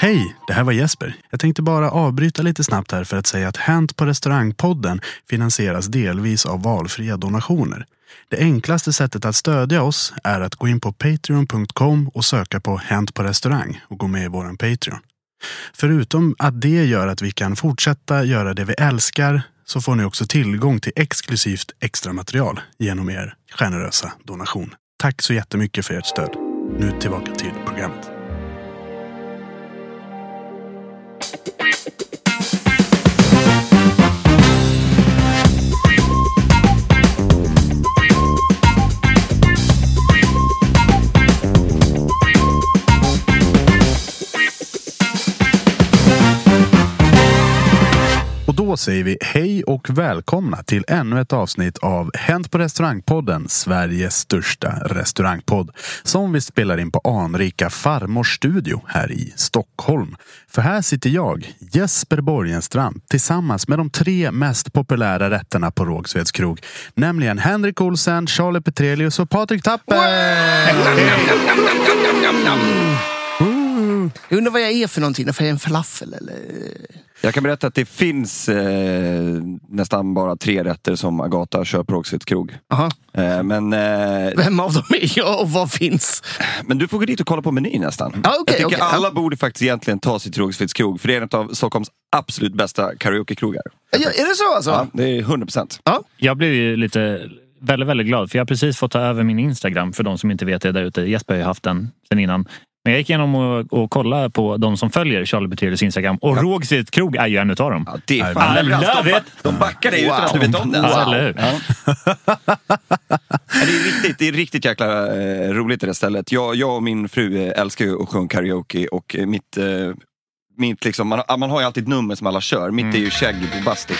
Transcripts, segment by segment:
Hej, det här var Jesper. Jag tänkte bara avbryta lite snabbt här för att säga att Hänt på restaurangpodden finansieras delvis av valfria donationer. Det enklaste sättet att stödja oss är att gå in på patreon.com och söka på Hänt på restaurang och gå med i våran Patreon. Förutom att det gör att vi kan fortsätta göra det vi älskar så får ni också tillgång till exklusivt extra material genom er generösa donation. Tack så jättemycket för ert stöd. Nu tillbaka till programmet. Då säger vi hej och välkomna till ännu ett avsnitt av Hänt på restaurangpodden, Sveriges största restaurangpodd. Som vi spelar in på anrika Farmors studio här i Stockholm. För här sitter jag, Jesper Borgenstrand, tillsammans med de tre mest populära rätterna på Rågsveds krog. Nämligen Henrik Olsen, Charlie Petrelius och Patrik Tapper! Jag undrar vad jag är för någonting, för jag är en falafel eller? Jag kan berätta att det finns eh, nästan bara tre rätter som Agata kör på Rågsveds krog. Aha. Eh, men, eh, Vem av dem är jag och vad finns? men du får gå dit och kolla på menyn nästan. Ja, okej, jag tycker ja. alla borde faktiskt egentligen ta sig till Rågsveds krog. För det är en av Stockholms absolut bästa karaokekrogar. Ja, är det så alltså? Ja, det är 100 procent. Jag blev ju lite väldigt, väldigt glad för jag har precis fått ta över min Instagram för de som inte vet det där ute. Jesper har ju haft den sen innan. Men jag gick igenom och, och kollade på de som följer Charlie Petrelius Instagram och ja. Rågsveds krog är ju en utav dem. Ja, det är fan leverans. De, de backar dig utan att du vet om det. Ja, eller hur? Det, är riktigt, det är riktigt jäkla eh, roligt det där stället. Jag, jag och min fru eh, älskar ju att sjunga karaoke och eh, mitt, eh, mitt liksom, man, man har ju alltid ett nummer som alla kör. Mitt är ju Shaggy Bombastic.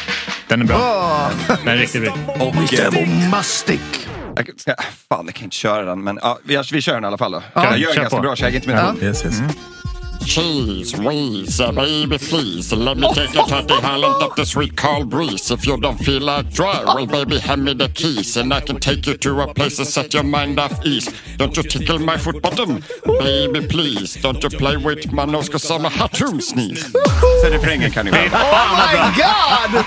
Den är bra. Åh, Den är riktigt bra. Och, eh, Bombastic. Jag, ska, fan, jag kan inte köra den, men ja, vi, vi kör den i alla fall då. Ja, jag gör en ganska på. bra Shaggy, inte mina Ja. Yes, yes. Cheese, whiz, baby please Let me take you to the highland up the sweet cold breeze If you don't feel like drive, well baby hand me the keys And I can take you to a place to set your mind off ease Don't you tickle my foot bottom, baby please Don't you play with my nose cause I'm a hattoon sneeze Så refrängen kan ni själv. Oh my god!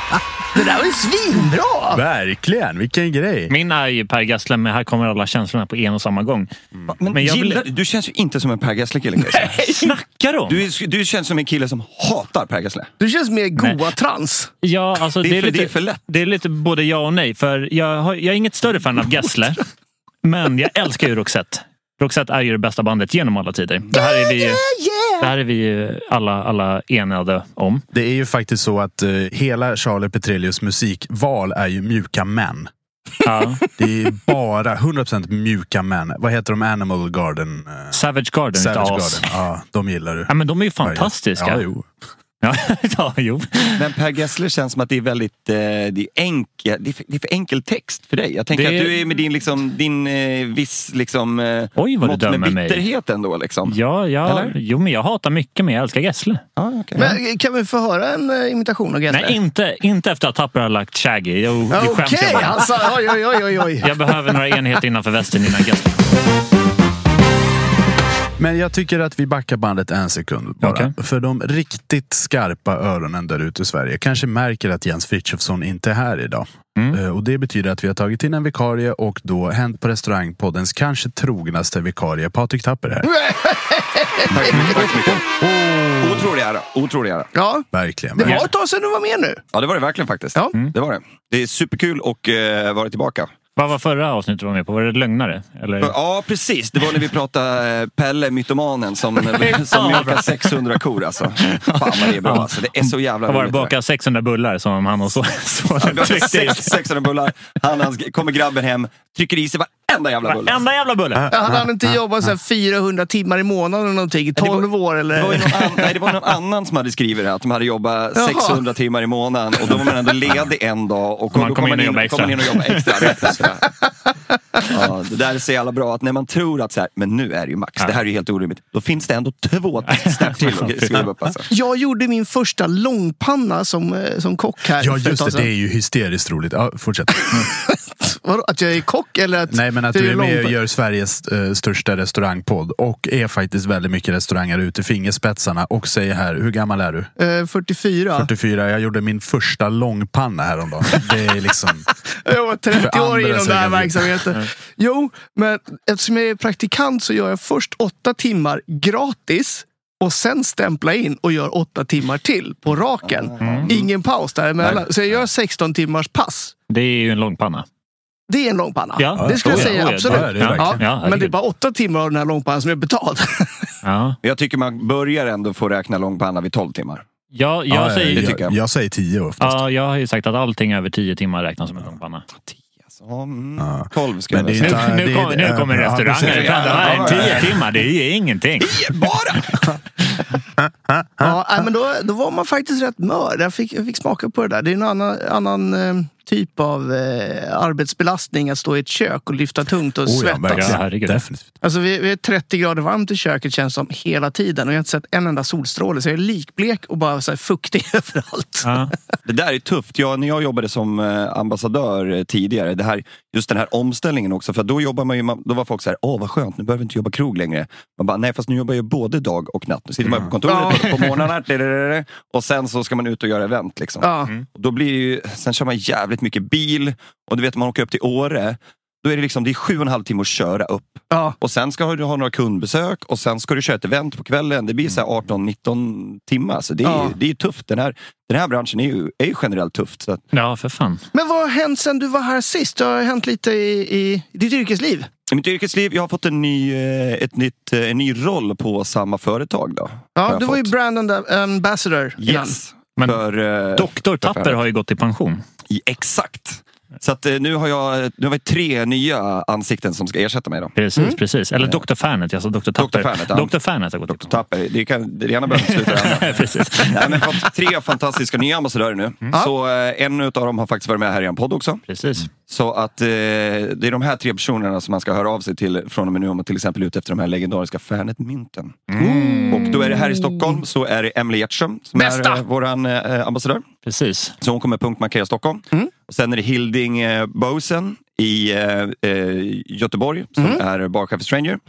Det där var ju svinbra! Verkligen, vilken grej. Min är ju Per Gessle men här kommer alla känslorna på en och samma gång. Men, Men jag vill- gillar, du känns ju inte som en Per Gessle-kille. Snackar de? Du, är- du känns som en kille som hatar Per Gessle. Du känns mer goa trans. Ja, alltså, Det är det, är för- lite, det är för lätt. Det är lite både ja och nej. För jag, har, jag är inget större fan av Gessle. men jag älskar ju Roxette. Roxette är ju det bästa bandet genom alla tider. Det här är vi, det här är vi alla, alla enade om. Det är ju faktiskt så att eh, hela Charlie Petrelius musikval är ju mjuka män. Ja. Det är bara 100% mjuka män. Vad heter de? Animal Garden? eh, Savage Garden, Savage. Garden. Ja, de gillar du. Ja, men de är ju fantastiska. Ja, jo. Ja, jo. Men Per Gessle känns som att det är väldigt eh, det är enkel, det är, för, det är för enkel text för dig. Jag tänker Det- att du är med din, liksom, din eh, viss liksom, eh, Oj, vad du mått med dömer mig. bitterhet ändå. Liksom. Ja, ja. Eller? Jo, men jag hatar mycket, men jag älskar Gessle. Ja, okej. Men eh, kan vi få höra en eh, imitation av Gessle? Nej, inte, inte efter att Tapper har lagt Shaggy. Okej, skäms jag alltså. Oj, oj, oj, oj, oj. Jag behöver några enheter innanför västen innan Gessle. Men jag tycker att vi backar bandet en sekund bara. Okej. För de riktigt skarpa öronen där ute i Sverige kanske märker att Jens Frithiofsson inte är här idag. Mm. Eh, Och det betyder att vi har tagit in en vikarie och då Hänt på restaurangpoddens kanske trognaste vikarie, Patrik Tapper här. Tack så mycket. Tack så mycket. Otrolig ära. Otrolig ära. Ja, Verkligen. det var ett tag sedan du var med nu. Ja, det var det verkligen faktiskt. Ja. Det var det. Det är superkul att uh, vara tillbaka. Vad var förra avsnittet du var med på? Var det lögnare? Eller? Ja, precis. Det var när vi pratade eh, Pelle, mytomanen, som, som mjölkar 600 kor. Alltså. Fan vad det är bra. Alltså. Det är så jävla Vad var det? roligt. Baka 600 bullar som han och så, så Ja, vi har tryckte i. sex- 600 bullar. Han, han kommer grabben hem, trycker i sig varenda jävla bulle. Varenda jävla bulle! Ja, hade han inte jobbat så här 400 timmar i månaden eller någonting i 12 år? Eller? Det var, någon annan, nej, det var någon annan som hade skrivit det, att de hade jobbat Jaha. 600 timmar i månaden och då var man ändå ledig en dag och Man då kom in och jobbade kom man in och jobbade extra. det. Ja, det där är så jävla bra, att när man tror att så här, men nu är det ju max, det här är ju helt orimligt. Då finns det ändå två texter till att skriva upp. Alltså. Jag gjorde min första långpanna som, eh, som kock här Ja just det, det är ju hysteriskt roligt. Ja, fortsätt. Vadå, att jag är kock eller att Nej men att du är gör med och gör Sveriges eh, största restaurangpodd och är faktiskt väldigt mycket restauranger ute i fingerspetsarna och säger här, hur gammal är du? Eh, 44. 44. Jag gjorde min första långpanna häromdagen. Det är liksom... Jag var 30 För år inom den här verksamheten. Jo, men eftersom jag är praktikant så gör jag först åtta timmar gratis och sen stämpla in och gör åtta timmar till på raken. Ingen paus däremellan. Så jag gör 16 timmars pass. Det är ju en långpanna. Det är en långpanna. Ja, det skulle jag ja, säga, ja, absolut. det det verkligen. Ja, men det är bara åtta timmar av den här långpannan som är betald. Ja, Jag tycker man börjar ändå få räkna långpanna vid 12 timmar. ja, jag, Ja, säger, det jag, jag. jag säger tio oftast. ja, jag har ju sagt att allting över 10 timmar räknas som en långpanna. 10. Ja, mm, Ja. 12 skulle Men jag det är vilja säga. inte- Nu, det kom, nu kommer ja, restaurangen fram. Det här Ja, är ja, 10 timmar, det är ingenting. Bara! ja, men då, då var man faktiskt rätt mör. Jag fick, jag fick smaka på det där. Det är en annan, annan eh, typ av eh, arbetsbelastning att stå i ett kök och lyfta tungt och Oh, svettas. Ja, herregud. Definitivt. Alltså vi, vi är 30 grader varmt i köket känns som hela tiden och jag har inte sett en enda solstråle. Så jag är likblek och bara så här fuktig överallt. Ja. Det där är tufft. Jag, när jag jobbade som eh, ambassadör eh, tidigare, det här, just den här omställningen också, för då jobbar man ju, då var folk så här, åh vad skönt, nu behöver vi inte jobba krog längre. Man bara, nej fast nu jobbar jag både dag och natt. Nu sitter man på kontoret på morgnarna och sen så ska man ut och göra event. Liksom. Ja. Och då blir ju, sen kör man jävligt mycket bil och du vet man åker upp till Åre, då är det liksom, det är sju och en halv timme att köra upp. Ja. Och sen ska du ha några kundbesök och sen ska du köra ett event på kvällen. Det blir så här 18-19 timmar. Så det är, Ja. det är tufft. Den här, den här branschen är ju, är ju generellt tufft. Så ja, för fan. Men vad har hänt sen du var här sist? Det har hänt lite i, i ditt yrkesliv. I mitt yrkesliv, jag har fått en ny, eh, ett nytt, eh, en ny roll på samma företag. Då, Ja, du var ju brand amb- ambassador innan. Yes. Men för, eh, Doktor Tapper för- har ju gått i pension. i, Exakt. Så att, eh, nu har jag nu har vi tre nya ansikten som ska ersätta mig. Då. Precis, precis. Eller Dr. Fanet, alltså Dr. Tapper. Dr. Fanet, ja. Dr. Fanet har gått pension. Tapper, det, kan, det ena behöver inte sluta. Precis. Nej, men fått tre fantastiska nya ambassadörer nu. Så eh, en av dem har faktiskt varit med här i en podd också. Precis. Så att eh, det är de här tre personerna som man ska höra av sig till från och med nu om man till exempel är ute efter de här legendariska Fanet-mynten. Och då är det här i Stockholm så är det Emily Hjertström som Bästa! är eh, våran eh, ambassadör. Precis. Så hon kommer punktmarkera Stockholm. Och sen är det Hilding eh, Bosen i eh, eh, Göteborg som är barchef för Stranger.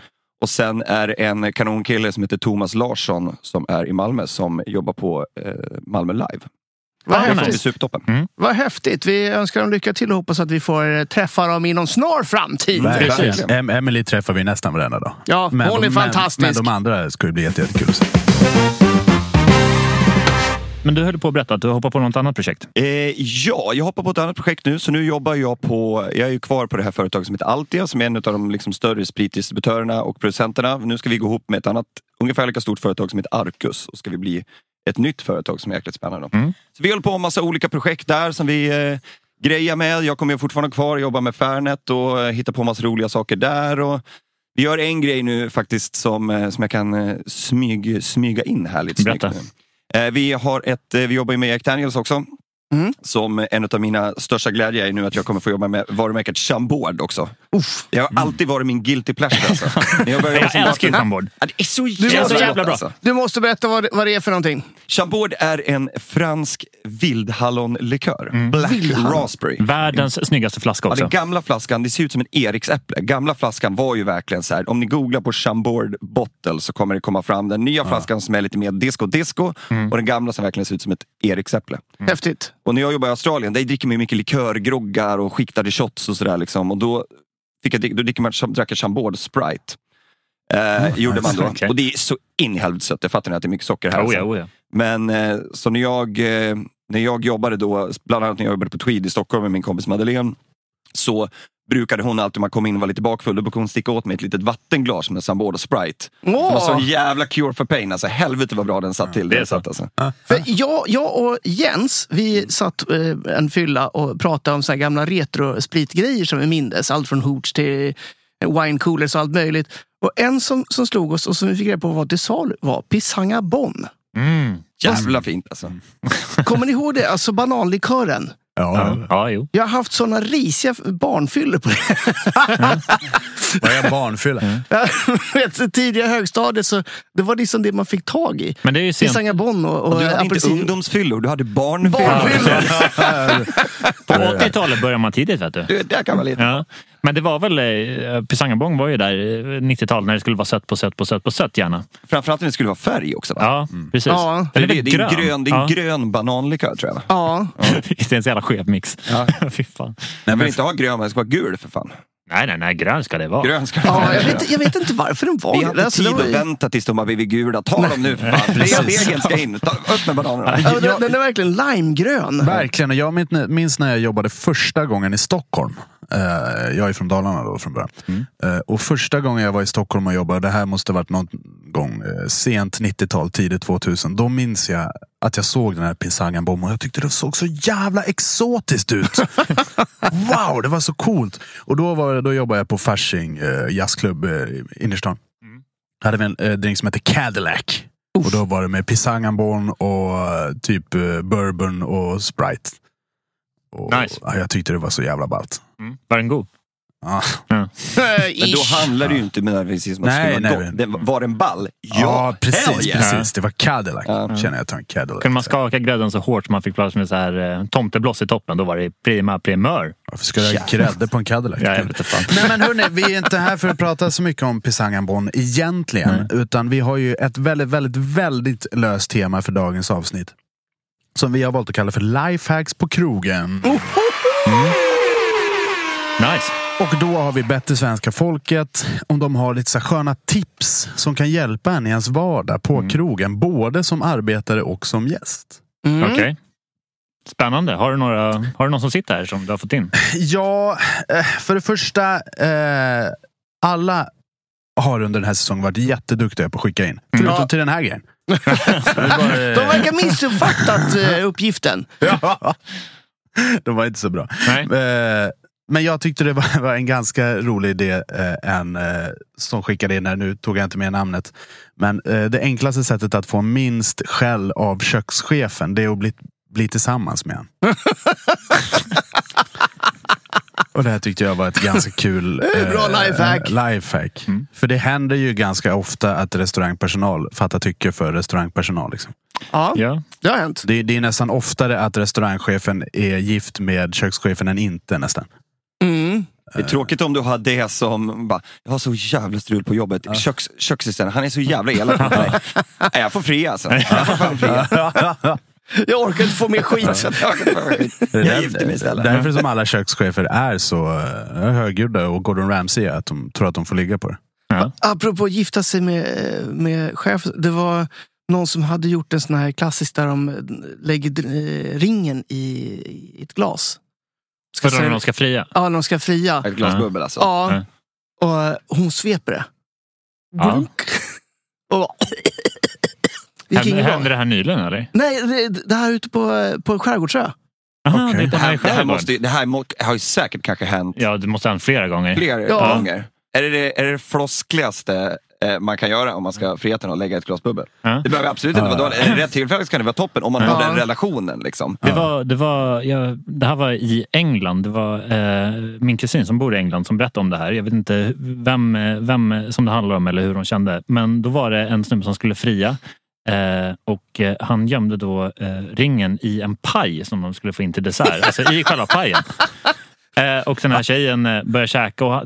Och sen är det en kanonkille som heter Thomas Larsson som är i Malmö som jobbar på eh, Malmö Live. Vad är häftigt. supertoppen. Vad häftigt. Vi önskar dem lycka till och hoppas att vi får eh, träffa dem inom snar framtid. Verkligen. Em- Emily träffar vi nästan varenda dag. Ja, hon är de, fantastisk. Men, men de andra ska ju bli jätte- jättekul. att se. Men du höll på att berätta att du hoppar på något annat projekt. Eh, ja, jag hoppar på ett annat projekt nu. Så nu jobbar jag på, jag är ju kvar på det här företaget som heter Altia som är en av de liksom större spritdistributörerna och producenterna. Nu ska vi gå ihop med ett annat ungefär lika stort företag som heter Arcus och ska vi bli ett nytt företag som är jäkligt spännande. Mm. Så vi håller på med massa olika projekt där som vi eh, grejar med. Jag kommer fortfarande kvar och jobba med Fairnet och eh, hitta på massa roliga saker där. Och vi gör en grej nu faktiskt som, eh, som jag kan eh, smyg, smyga in här lite Berätta. snyggt nu. Eh, Vi, har ett, eh, vi jobbar ju med Jack Daniels också. Mm. Som en av mina största glädjer är nu att jag kommer få jobba med varumärket Chambord också. Uff. Det har alltid varit min guilty pleasure. Alltså. Jag, började Jag älskar Chambord. Ja, det är så måste- jävla, så jävla bra. Alltså. Du måste berätta vad, vad det är för någonting. Chambord är en fransk vildhallonlikör. Black Vildhallon. raspberry. Världens snyggaste flaska Ja, också. den gamla flaskan, det ser ut som en eriksäpple. Gamla flaskan var ju verkligen så här, om ni googlar på Chambord bottle så kommer det komma fram den nya flaskan som är lite mer disco disco och den gamla som verkligen ser ut som ett eriksäpple. Häftigt. Och när jag jobbade i Australien, där dricker man mycket likörgroggar och skiktade shots och sådär. Liksom. Och då, fick jag, då dricker man, drack jag Chambord Sprite. Eh, gjorde man då. okej. Och det är så in i helvete. Jag fattar ni att det är mycket socker här. Oh, ja, alltså. oh, ja. Men eh, så när jag, eh, när jag jobbade då, bland annat när jag jobbade på Tweed i Stockholm med min kompis Madeleine, så brukade hon alltid, om man kom in och var lite bakfull, då brukade hon sticka åt mig ett litet vattenglas med Sambord och Sprite. Som var Åh. sån jävla cure for pain. Alltså, helvete vad bra den satt till. det är den så. satt, alltså. För jag, jag och Jens, vi satt eh, en fylla och pratade om så här gamla retro-spritgrejer som vi mindes. Allt från hooch till eh, wine coolers och allt möjligt. Och en som, som slog oss och som vi fick reda på var till salu var Pisanga Bon. Mm. Jävla fint alltså. Kommer ni ihåg det? Alltså bananlikören. Ja, ja, jo. Jag har haft såna risiga barnfyllor på det. Vad är barnfylla? Vet, tidiga högstadiet så det var liksom det man fick tag i. Men det är ju sent. Pisanga Bon och, och Du hade inte apelsin. ungdomsfyllor, du hade barnfyllor. Barnfyllor. På 80-talet börjar man tidigt vet du. Du, där kan man lite. Ja. Men det var väl, eh, Pisangabong var ju där eh, 90-talet när det skulle vara sött på sött på sött på sött gärna. Framförallt när det skulle vara färg också. Va? Ja, precis. Ja. Eller Eller det, det är en grön, det är en Ja. grön bananlikör tror jag. va? Ja, det är en så jävla skev mix. Ja. Fy fan. Jag vill inte ha grön, men det ska vara gul för fan. Nej, nej, nej, grön ska det vara. Grön ska ja vara. jag, vet, jag vet inte varför den var Vi har inte Alltså, tid att vänta tills de har blivit gula. Ta dem nu för fan. Degen ska in. Ta, upp med bananerna. Ja, den, den är verkligen limegrön. Verkligen. Och jag minns när jag jobbade första gången i Stockholm. Eh, jag är från Dalarna då från början. Eh, och första gången jag var i Stockholm och jobbade, det här måste ha varit någon gång eh, sent 90-tal, tidigt 2000. Då minns jag att jag såg den här Pisangan Bomb och jag tyckte det såg så jävla exotiskt ut. wow, det var så coolt. Och då, var, då jobbade jag på Fasching jazzklubb i innerstan. Hade vi en eh, drink som hette Cadillac. Och då var det med Pisangambon och typ bourbon och Sprite. Och, Nice. ja, jag tyckte det var så jävla ballt. Mm. Var den god? Ja. Ja. Men då handlar det ju inte nödvändigtvis om att Nej, nej, nej. Det var en ball? Ja, Ja, precis. hell yeah. precis. Det var Cadillac. Ja. Känner jag en Cadillac. Kunde man skaka grädden så hårt så man fick plats med så här, eh, tomtebloss i toppen, då var det prima primör. Varför ska jag ha grädde på en Cadillac? Ja, jag vet inte fan. Nej men hörni, vi är inte här för att prata så mycket om Pisangambon egentligen. Utan vi har ju ett väldigt, väldigt, väldigt löst tema för dagens avsnitt. Som vi har valt att kalla för Lifehacks på krogen. Nice. Och då har vi bett det svenska folket om de har lite så sköna tips som kan hjälpa en i ens vardag på krogen. Både som arbetare och som gäst. Mm. Okej. Spännande. Har du, några, har du någon som sitter här som du har fått in? Ja, eh, för det första. Eh, alla har under den här säsongen varit jätteduktiga på att skicka in. Förutom Ja. till den här grejen. De eh, verkar missuppfattat eh, uppgiften. Ja. De var inte så bra. Nej. Eh, Men jag tyckte det var, en ganska rolig idé. Eh, en eh, som skickade in här, nu tog jag inte med namnet. Men eh, det enklaste sättet att få minst skäll av kökschefen, det är att bli, bli tillsammans med honom. Och det här tyckte jag var ett ganska kul bra lifehack. lifehack. För det händer ju ganska ofta att restaurangpersonal fattar tycke för restaurangpersonal. Liksom. Ja, Ja. det har hänt. Det, det är nästan oftare att restaurangchefen är gift med kökschefen än inte nästan. Det är tråkigt om du har det som bara, jag har så jävla strul på jobbet. Köks, köksassistenten, han är så jävla elak mot mig. Nej, jag får fria alltså. Jag får fan fria. Jag orkar inte få mer skit. Så jag... Det är Jag gifter mig istället. Därför som alla kökschefer är så uh, högljudda och Gordon Ramsay är att de tror att de får ligga på det. Ja. Apropå att gifta sig med, med chef. Det var någon som hade gjort en sån här klassisk där de eh, lägger eh, ringen i, i ett glas. Ska För när de ska fria. Ja, när de ska fria. Ett glas bubbel alltså. Ja, och eh, hon sveper det. Ja. Och Hände, hände det här nyligen eller? Nej, det, det här ute på, på Skärgårdsö. Aha, Okej. det, är Det på här, mig det, här själv. måste, ju- det här må, har ju säkert kanske hänt Ja, det måste ha hänt flera gånger. fler Ja. gånger. Är det det, är det det floskligaste eh, man kan göra om man ska fria till någon och lägga ett glas bubbel? Ja. Det behöver absolut inte vara dåligt. Rätt tillfälle kan det vara toppen om man har den relationen. Liksom. Det, var, det, var, ja, det här var i England. Det var eh, min kusin som bor i England som berättade om det här. Jag vet inte vem, eh, vem som det handlar om eller hur hon kände. Men då var det en snubbe som skulle fria. Eh, och eh, han gömde då eh, ringen i en paj som de skulle få in till dessert. alltså i själva pajen. Eh, och den här tjejen eh, började käka och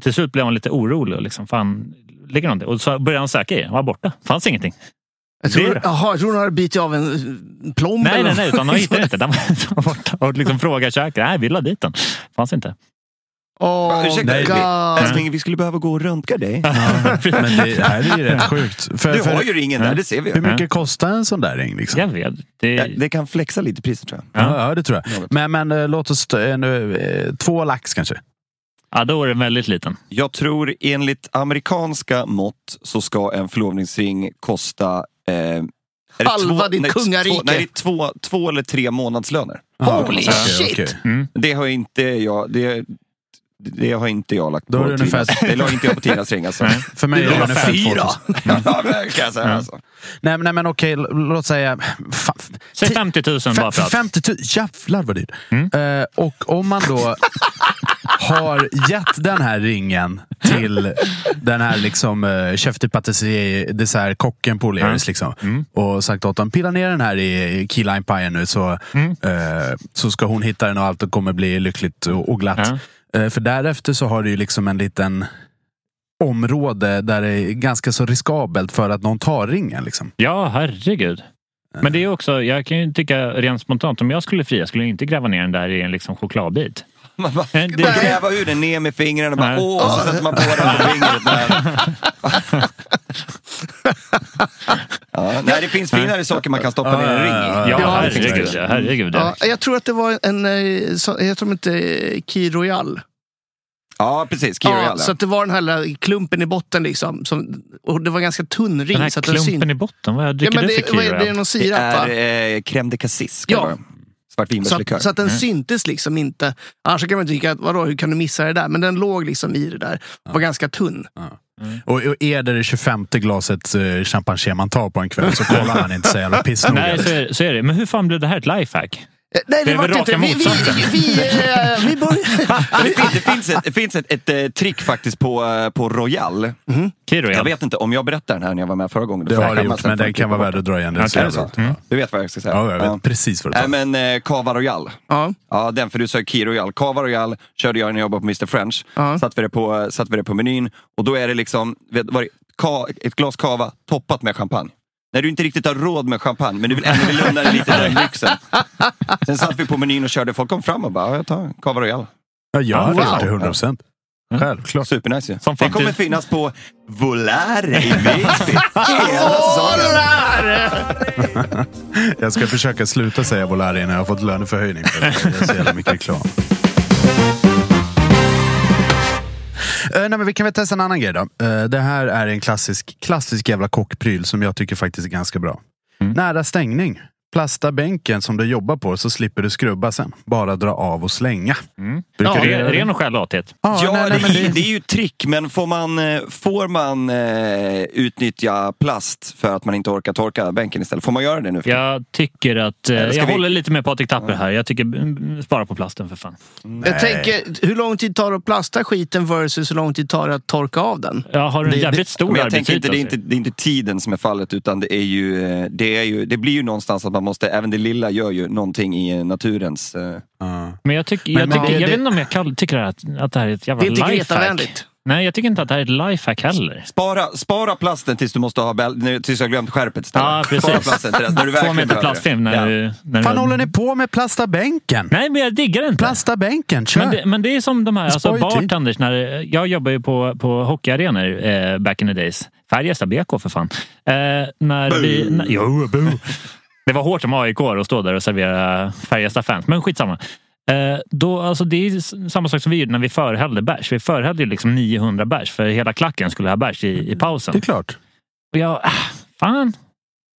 till slut blev hon lite orolig. Och liksom, fan, ligger någonting? Och så började han söka i den. Var borta. fanns ingenting. Jag tror, jaha, jag tror hon har bitit av en eh, plomb. Nej, eller nej, nej. Utan han hittade inte. Den var, borta. Och liksom frågade köket. Nej, vi la dit den. Fanns inte. Åh, Ursäkta, nej, vi- älskling, vi skulle behöva gå och röntga dig. Men det här är ju rätt sjukt. För, Du har ju ringen där, det ser vi. hur mycket kostar en sån där ring? Liksom? Jag vet. Det, Ja, Det kan flexa lite priset tror jag. Ja, ja, det tror jag. Något. Men, men eh, låt oss ta en, eh, två lax kanske. Ja, då är den väldigt liten. Jag tror enligt amerikanska mått så ska en förlovningsring kosta eh, är det Halva ditt nej, kungarike. Två, nej, det är två, två eller tre månadslöner. Holy shit. okej. Mm. Det har inte jag, det, det har inte jag lagt Då på är det ungefär-. Det la inte jag på Tinas ring alltså. Nej. För mig är det Det var ungefär fyra. 2000. Ja, det säga, alltså. Nej, men- nej men okej, låt säga... Fan, Säg 50 000 bara för att. 50 000, jävlar vad dyrt. Mm. Eh, och om man då har gett den här ringen till den här liksom uh, chef de patisserie dessert-kocken på O'Learys liksom, Mm. och sagt åt dem, pilla ner den här i key lime pien nu så, Mm. eh, så ska hon hitta den och allt kommer bli lyckligt och, och glatt. Eh, för därefter så har du ju liksom en liten område där det är ganska så riskabelt för att någon tar ringen. Liksom. Ja, herregud. Men det är också, jag kan ju tycka rent spontant, om jag skulle fria skulle jag inte gräva ner den där i en liksom chokladbit. Man bara, det- gräva ur den ner med fingrarna och bara, åh, så sätter man på den på fingret. Ja, nej, det finns finare saker man kan stoppa ner i en ring. Ja, Ja, det herregud. det. Ja, herregud ja. Ja, jag tror att det var en, eh, jag tror inte eh, Key Royal. Ja, precis. Key Ja, Royale. så att det var den här klumpen i botten liksom. Som, och det var ganska tunn ring. Den här så att klumpen syn- i botten, vad Ja, dricker men du det, för vad är, Kira? det är någon det sirap va? är eh, crème de cassis. Ja. Svartvinbärslikör. Så, så att den Mm. syntes liksom inte. Annars kan man tycka, att, vadå, hur kan du missa det där? Men den låg liksom i det där. Var ganska tunn. Och, och är det det 25 glaset eh, champagne man tar på en kväll så kollar man inte så jävla pissnoga. Nej, så är, så är det. Men hur fan blev det här ett lifehack? Eh, Nej, Det det, är var inte. Vi, vi, vi, eh, vi började... Men det, finns, det finns ett, det finns ett, ett, eh, trick faktiskt på, eh, på Royal. Kiro, Jag ja. vet inte om jag berättar den här när jag var med förra gången. Det har du gjort, men den kan vara värd att dra igen. Det så? Du vet vad jag ska säga? Ja, jag vet Ja. precis vad du tar. men eh, Cava Royal. Ja. Ja, den för du sa Key Royal. Cava Royal körde jag när jag jobbade på Mr French. Ja. Satt vi det på, satt vi det på menyn och då är det liksom vet, vad det, ka, ett glas cava toppat med champagne. När du inte riktigt har råd med champagne, men du vill ändå vill unna dig lite den lyxen. Sen satt vi på menyn och körde. Folk kom fram och bara, ja, jag tar Cava Royal. Ja, jag hade Wow. gjort det 100 procent. Självklart. Supernice ju. Som Det kommer finnas på Volare i Visby. Jag ska försöka sluta säga Volare innan jag har fått löneförhöjning. För det är så jävla mycket reklam. Eh, nej, men vi kan väl testa en annan grej då. Eh, det här är en klassisk, klassisk jävla kockpryl som jag tycker faktiskt är ganska bra. Nära stängning. Plasta bänken som du jobbar på så slipper du skrubba sen. Bara dra av och slänga. Brukar Ja, du ren, det? ren och skär lathet. Ja, Ja, nej, nej, det, det är ju trick, men får man, eh, får man eh, utnyttja plast för att man inte orkar torka bänken istället? Får man göra det nu? Jag tycker att... Eh, jag vi- håller lite med Patrik Tapper här. Jag tycker mm, spara på plasten för fan. Jag tänker, hur lång tid tar det att plasta skiten versus hur lång tid tar det att torka av den? Ja, har du en Det- jävligt det, stor men jag tänker inte, arbetsyta. det, är inte, det är inte tiden som är fallet utan det är ju, eh, det är ju, det blir ju någonstans att man måste, även det lilla gör ju någonting i naturens... Ja. Men jag, tycker, jag, men tycker, jag det- vet inte om jag kall, tycker att, att det här är ett jävla Det är inte lifehack. Greta-vänligt. Nej, jag tycker inte att det här är ett lifehack heller. Spara, spara plasten tills du måste ha tills du har glömt skärpet istället. Ja, precis. Spara plasten till dess, när du Två meter plastfilm. När Ja. du, när Fan du... håller ni på med plasta bänken? Nej, men jag diggar inte. Plasta bänken, kör! Men det, men det är som de här alltså bartenders. När, jag jobbar ju på, på hockeyarenor eh, back in the days. Färjestad BK för fan. Eh, när vi, när, jo, boo. Det var hårt som AIK att stå där och servera Färjestad-fans, men skitsamma. Eh, då, alltså det är samma sak som vi gjorde när vi förhällde bärs. Vi förhällde liksom 900 bärs för hela klacken skulle ha bärs i, i pausen. Det är klart. Och jag, ah, fan.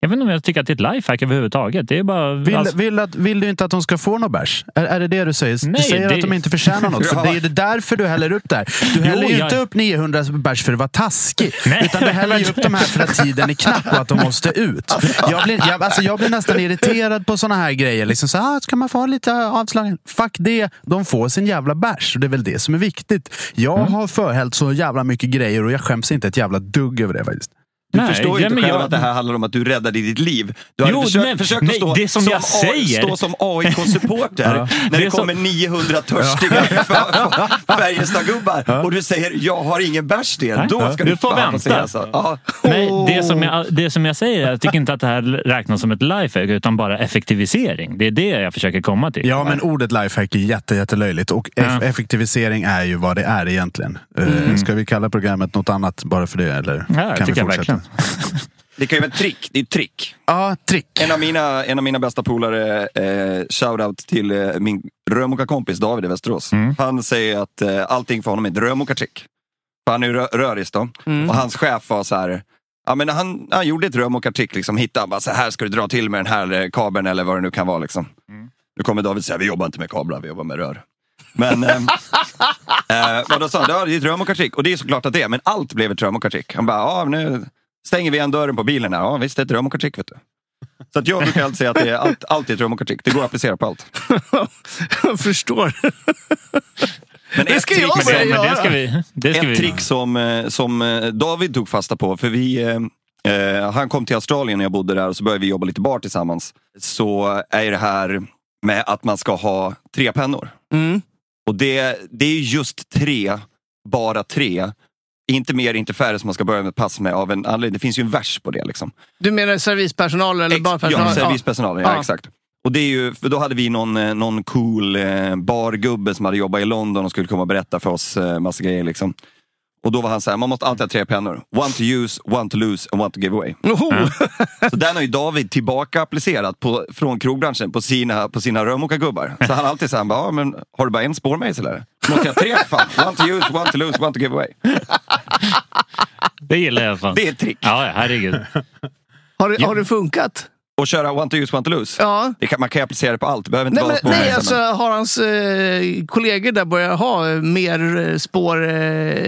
Jag vet inte om jag tycker att det är ett lifehack överhuvudtaget. Det är bara... Vill, alltså- vill, att, vill du inte att de ska få något bärs? Är, är det det du säger? Nej, du säger det- att de inte förtjänar något. Ja. det är det därför du häller upp där. Du häller ju jag- inte upp 900 bärs för att vara taskig. Nej. Utan du häller ju upp de här för att tiden är knapp och att de måste ut. Jag blir, jag, alltså jag blir nästan irriterad på såna här grejer. Liksom så, ah, ska man få lite avslag? Fuck det. De får sin jävla bärs. Och det är väl det som är viktigt. Jag Mm. har förhällt så jävla mycket grejer och jag skäms inte ett jävla dugg över det faktiskt. Du Nej, förstår ju ja, inte själv jag- att det här handlar om att du räddade ditt liv. Du har försökt, men- försökt nej, att stå, det som jag A- säger- stå som AIK-supporter när det, Det som- kommer 900 törstiga Färjestad-gubbar och du säger jag har ingen bärs. Nej. Då ska Du du, får vänta. säga så. Ja. Nej, det som, jag, det som jag säger jag tycker inte att det här räknas som ett lifehack utan bara effektivisering. Det är det jag försöker komma till. Ja, men ordet lifehack är jätte, jättelöjligt och eff- Ja. effektivisering är ju vad det är egentligen. Eh, Ska vi kalla programmet något annat bara för det? Eller Ja, kan vi fortsätta? Verkligen. Det kan ju vara ett trick. Det är ett trick. Ja, trick. En av mina, en av mina bästa polare, eh, shoutout till eh, min rörmokarkompis David i Västerås. Han säger att eh, allting för honom är ett rörmokartrick. För han är ju rö- röris då. Och hans chef var så här, ja, men han, han gjorde ett rörmokartrick, liksom, hittade bara så här ska du dra till med den här eh, kabeln eller vad det nu kan vara. Liksom. Nu kommer David säga, vi jobbar inte med kablar, vi jobbar med rör. Men, eh, eh, men då sa han, det är ett rörmokartrick. Och det är såklart att det är, men allt blev ett rörmokartrick. Han bara, ja, nu stänger vi igen dörren på bilen här. Ja, visst, det är ett rörmokartrick vet du. Så att jag brukar alltid säga att det är allt, allt är ett rörmokartrick. Det går att applicera på allt. Jag förstår. Men Det ett ska trick- jag säga. men det ska vi... Det ska Ett vi trick som, eh, som eh, David tog fasta på, för vi, eh, eh, han kom till Australien när jag bodde där och så började vi jobba lite bar tillsammans. Så är det här med att man ska ha tre pennor. Mm. Och det, det är just tre, bara tre. Inte mer, inte färre som man ska börja med pass med av en anledning. Det finns ju en vers på det. Liksom. Du menar servispersonalen eller Ex- barpersonalen? Ja, servispersonalen. Ja. Ja. exakt. Och det är ju, för då hade vi någon, eh, någon cool eh, bargubbe som hade jobbat i London och skulle komma och berätta för oss eh, massa grejer. Liksom. Och då var han så här, man måste alltid ha tre pennor. One to use, one to lose and one to give away. Oho. Så den har ju David tillbaka applicerat på, från krogbranschen på sina, på sina rörmokargubbar. Så han alltid sagt, ja, men har du bara en spårmejsel eller? Måste jag ha tre? Fan. One to use, one to lose, one to give away. Det gillar jag fan. Det är ett trick. Ja, ja, herregud. Har, det, har det funkat? Och köra one to use, one to lose. Ja. Det kan, man kan ju applicera det på allt. Det behöver inte Nej, vara men, nej alltså, har hans eh, kollegor där börjat ha mer eh, spår... Eh,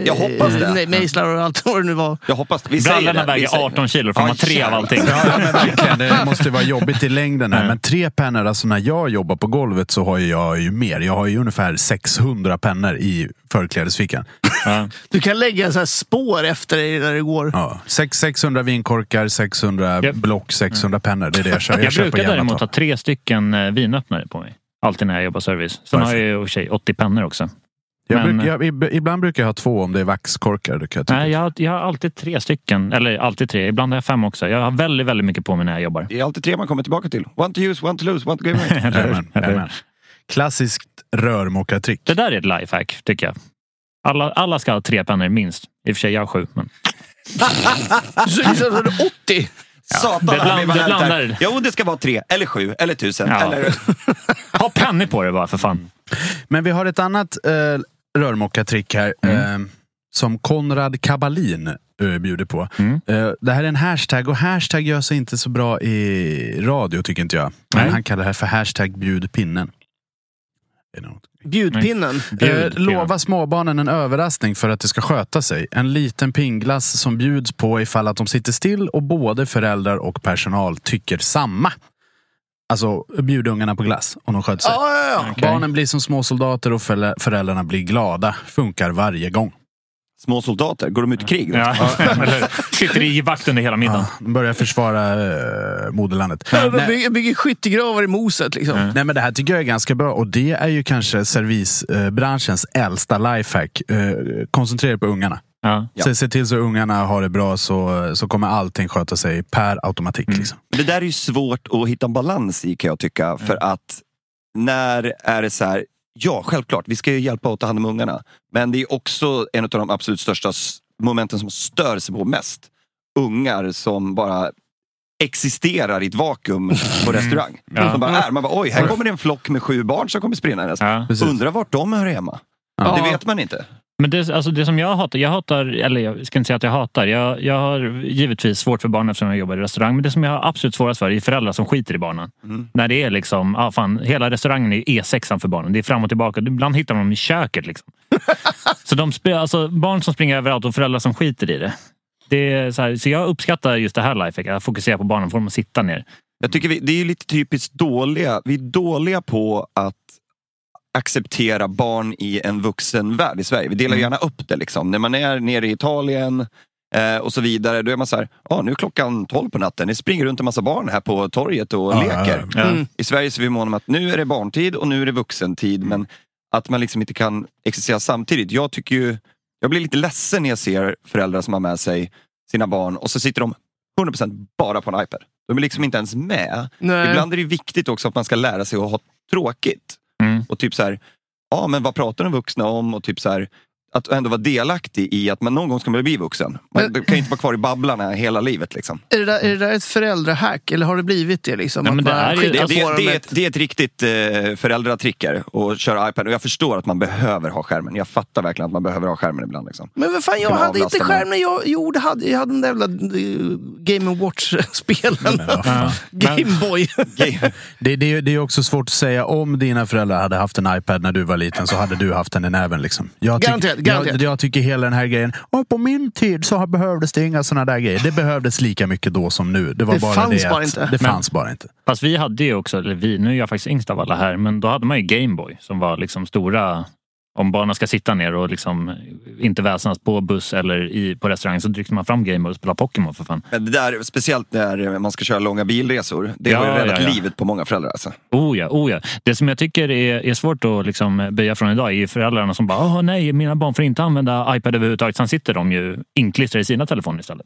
Jag hoppas det. Nej, mejslar och allt vad det nu var. Jag hoppas vi säger Brallorna det. Vi väger säger 18 det. kilo Ja, har tre av allting. Ja, men verkligen. Det måste vara jobbigt i längden. Här. Men tre pennor, alltså när jag jobbar på golvet så har jag ju mer. Jag har ju ungefär 600 pennor i förklädesfickan. Ja. Du kan lägga så här spår efter dig där det går. Ja. Sex- 600 vinkorkar, 600 Japp. block, 600 pennor. Det är det jag kör. Jag, Jag brukar däremot ha tre stycken eh, vinöppnare på mig. Alltid när jag jobbar service. Sen Varför? har jag i och för sig 80 pennor också. jag men- bruk, jag, ib- ibland brukar jag ha två om det är vaxkorkar. Jag tycka. Nej, jag, har- jag har alltid tre stycken. Eller alltid tre. Ibland har jag fem också. Jag har väldigt, väldigt mycket på mig när jag jobbar. Det är alltid tre man kommer tillbaka till. One to use, one to lose, one to give away. Klassiskt rörmokartrick. Det där är ett lifehack, tycker jag. Alla, alla ska ha tre pennor minst. I och för sig, jag har sju. Men... Så du sa 80? Satan, det bland- det blandar. Jo, det ska vara tre, eller sju, eller tusen. Ja. Eller... Ha pennor på det bara, för fan. Men vi har ett annat eh, rörmokartrick här. Eh, som Konrad Kabalin eh, bjuder på. Mm. Eh, det här är en hashtag och hashtag gör sig inte så bra i radio tycker inte jag. Men Nej. han kallar det här för hashtag det något? Bjudpinnen. Eh, Bjud, lova småbarnen en överraskning för att det ska sköta sig. En liten pingglass som bjuds på ifall att de sitter still och både föräldrar och personal tycker samma. Alltså bjud ungarna på glass om de sköter sig. Ja, ja. Okej. Barnen blir som små soldater och föräldra- föräldrarna blir glada. Funkar varje gång. Små soldater. Går de ut i krig? Ja, sitter i vakt under hela middagen. Ja, de börjar försvara uh, moderlandet. De Nej, bygger, bygger skyttegravar i moset liksom. nej, men det här tycker jag är ganska bra och det är ju kanske servisbranschens äldsta lifehack. Uh, koncentrera er på ungarna. Ja. Ja. Se, se till så ungarna har det bra så, så kommer allting sköta sig per automatik. Liksom. Det där är ju svårt att hitta en balans i kan jag tycka. För att när är det så här, ja självklart, vi ska ju hjälpa och ta hand om ungarna. Men det är också en av de absolut största momenten som stör sig på mest. Ungar som bara existerar i ett vakuum på restaurang. Ja. Som bara är. Man bara, oj, här kommer det en flock med sju barn som kommer springandes. Ja. Undrar vart de hör hemma. Ja. Det vet man inte. Men det, alltså det som jag hatar, jag hatar, eller jag ska inte säga att jag hatar. Jag, jag har givetvis svårt för barn eftersom jag jobbar i restaurang. Men det som jag har absolut svårast för är föräldrar som skiter i barnen. Mm. När det är liksom, ah, fan, hela restaurangen är E6 för barnen. Det är fram och tillbaka. Ibland hittar man dem i köket. Liksom. så de, alltså, barn som springer överallt och föräldrar som skiter i det. det är så, här, så jag uppskattar just det här lifehacket. Att fokusera på barnen, får dem att sitta ner. Jag tycker vi, det är ju lite typiskt dåliga. Vi är dåliga på att acceptera barn i en vuxen värld i Sverige. Vi delar Mm. gärna upp det. Liksom. När man är nere i Italien eh, och så vidare, då är man så här, ah, nu är klockan 12 på natten, det springer runt en massa barn här på torget och Ja, leker. ja, Ja. Mm. I Sverige så är vi måna om att nu är det barntid och nu är det vuxentid. Men att man liksom inte kan existera samtidigt. Jag tycker ju, jag blir lite ledsen när jag ser föräldrar som har med sig sina barn och så sitter de 100% bara på en iPad. De är liksom inte ens med. Nej. Ibland är det viktigt också att man ska lära sig att ha tråkigt. Mm. Och typ så här, ja men vad pratar de vuxna om? Och typ så här, att ändå vara delaktig i att man någon gång ska man bli vuxen. Man Men- kan ju inte vara kvar i babblarna hela livet. Liksom. Är, det där, är det där ett föräldrahack eller har det blivit det? Liksom? Nej, det är Det, det, dem det, är ett- det är ett riktigt eh, föräldratricker att köra iPad. Och jag förstår att man behöver ha skärmen. Jag fattar verkligen att man behöver ha skärmen ibland. Liksom. Men vad fan, jag hade inte avlasta skärm när jag... Jo, det hade, jag hade de där jävla eh, Game Watch-spelen. Gameboy. Game- Det, det, det är också svårt att säga om dina föräldrar hade haft en iPad när du var liten så hade du haft den i näven. Liksom. Jag, garanterat. Jag, jag tycker hela den här grejen, "Åh, på min tid så behövdes det inga såna där grejer. Det behövdes lika mycket då som nu. Det var Det bara fanns det bara att inte. Det Men- fanns bara inte. Fast vi hade ju också, eller vi, nu är jag faktiskt yngst av alla här, men då hade man ju Gameboy som var liksom stora om barnen ska sitta ner och liksom inte väsnas på buss eller i, på restaurang så tryckte man fram Gameboy och spelade Pokémon för fan. Men det där, speciellt när man ska köra långa bilresor. Det har Ja, ju räddat ja, ja. livet på många föräldrar. Alltså. Oh ja, oh ja. Det som jag tycker är, är svårt att liksom böja från idag är ju föräldrarna som bara Åh, nej, mina barn får inte använda iPad överhuvudtaget. Sen sitter de ju inklistrade i sina telefoner istället.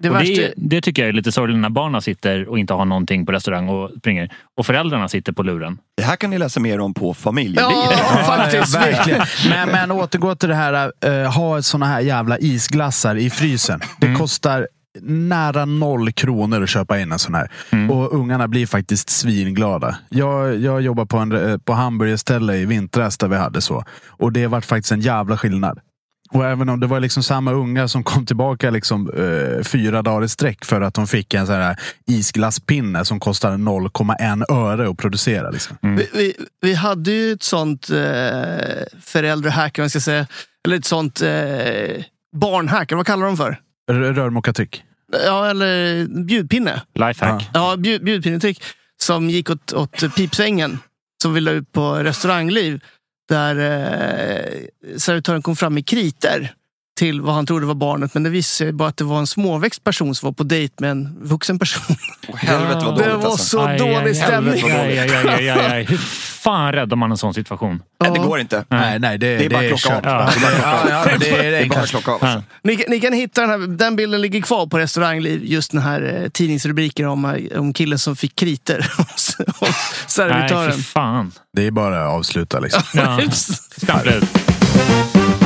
Det och värsta... det, det tycker jag är lite sorgligt när barnen sitter och inte har någonting på restaurang och springer och föräldrarna sitter på luren. Det här kan ni läsa mer om på Familjeliv. Ja, faktiskt. Verkligen. Men, men återgå till det här, uh, ha såna här jävla isglassar i frysen. Det kostar nära noll kronor att köpa in en sån här. Och ungarna blir faktiskt svinglada. Jag, jag jobbar på, en, eh, på hamburgerställe i vintras där vi hade så. Och det vart faktiskt en jävla skillnad. Och även om det var liksom samma unga som kom tillbaka liksom, eh, fyra dagar i sträck för att de fick en sån här isglasspinne som kostar 0,1 öre att producera. Liksom. Vi, vi, vi hade ju ett sånt eh, föräldrahack, jag ska säga. Eller ett sånt eh, barnhack, vad kallar de för? R- Rörmokartryck. Ja, eller bjudpinne. Lifehack. Ja, bjud, bjudpinnetrick. Som gick åt, åt pipsängen. Som vi la ut på restaurangliv. Där eh, servitören kom fram med kriter till vad han trodde var barnet. Men det visade sig bara att det var en småväxt person som var på dejt med en vuxen person. Åh, helvete vad Ja. Det dåligt var alltså. så Aj, dålig aj, stämning. aj, aj, aj, aj, aj, aj. Hur fan räddar man en sån situation? Nej, det går inte. Nej, nej, det, Det är bara det är bara klocka av. Ja, det är bara klocka av. Alltså. Ni, ni kan hitta den här, den bilden ligger kvar på restaurangliv. Just den här eh, tidningsrubriken om, eh, om killen som fick kriter hos hos Nej, servitören. fy fan. Det är bara att avsluta liksom. Ja.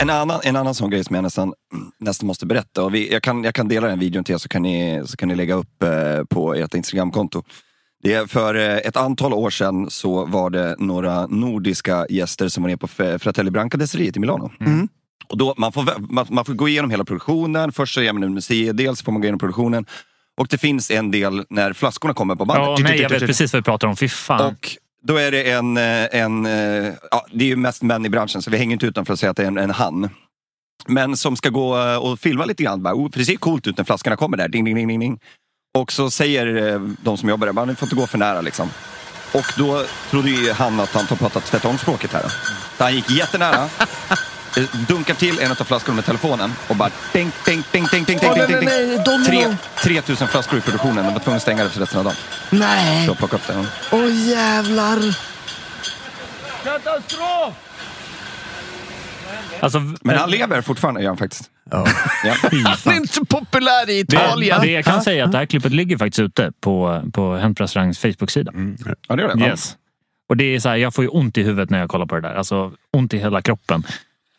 En annan, en annan sån grej som jag nästan, nästan måste berätta. Och vi, jag, kan, jag kan dela den videon till er så kan ni, så kan ni lägga upp eh, på ert Instagramkonto. Det är för eh, ett antal år sedan så var det några nordiska gäster som var nere på Fratelli Branca Destilleriet i Milano. Och då, man, får, man, man får gå igenom hela produktionen. Först så ger man en museidel, så får man gå igenom produktionen. Och det finns en del när flaskorna kommer på bandet. Ja, nej, jag vet precis vad vi pratar om. Fy fan. Och då är det en, eh, en eh, ja, det är ju mest män i branschen så vi hänger inte utanför att säga att det är en, en han. Men som ska gå eh, och filma lite grann. Bara, oh, för det ser coolt ut när flaskorna kommer där. Ding, ding, ding, ding, ding. Och så säger de som jobbar där, man ni får inte gå för nära liksom. Och då trodde ju han att han pratat tvärtomspråket här. Så han gick jättenära eh, Dunkar till en av flaskorna med telefonen och bara ding, ding, ding, ding, ding, ding, ding, ding. Tre, 3000 flaskor i produktionen. De var tvungna att stänga det för resten av dagen. Nej! Så plocka upp det. Åh jävlar! Alltså, Men han lever fortfarande, gör han faktiskt. Ja. Ja. Han är inte populär i det, Italien. det jag kan säga är att det här klippet ligger faktiskt ute på, på Hänt Restaurangs Facebook-sida. Ja, det gör det. Yes. Och det är så här, jag får ju ont i huvudet när jag kollar på det där. Alltså ont i hela kroppen.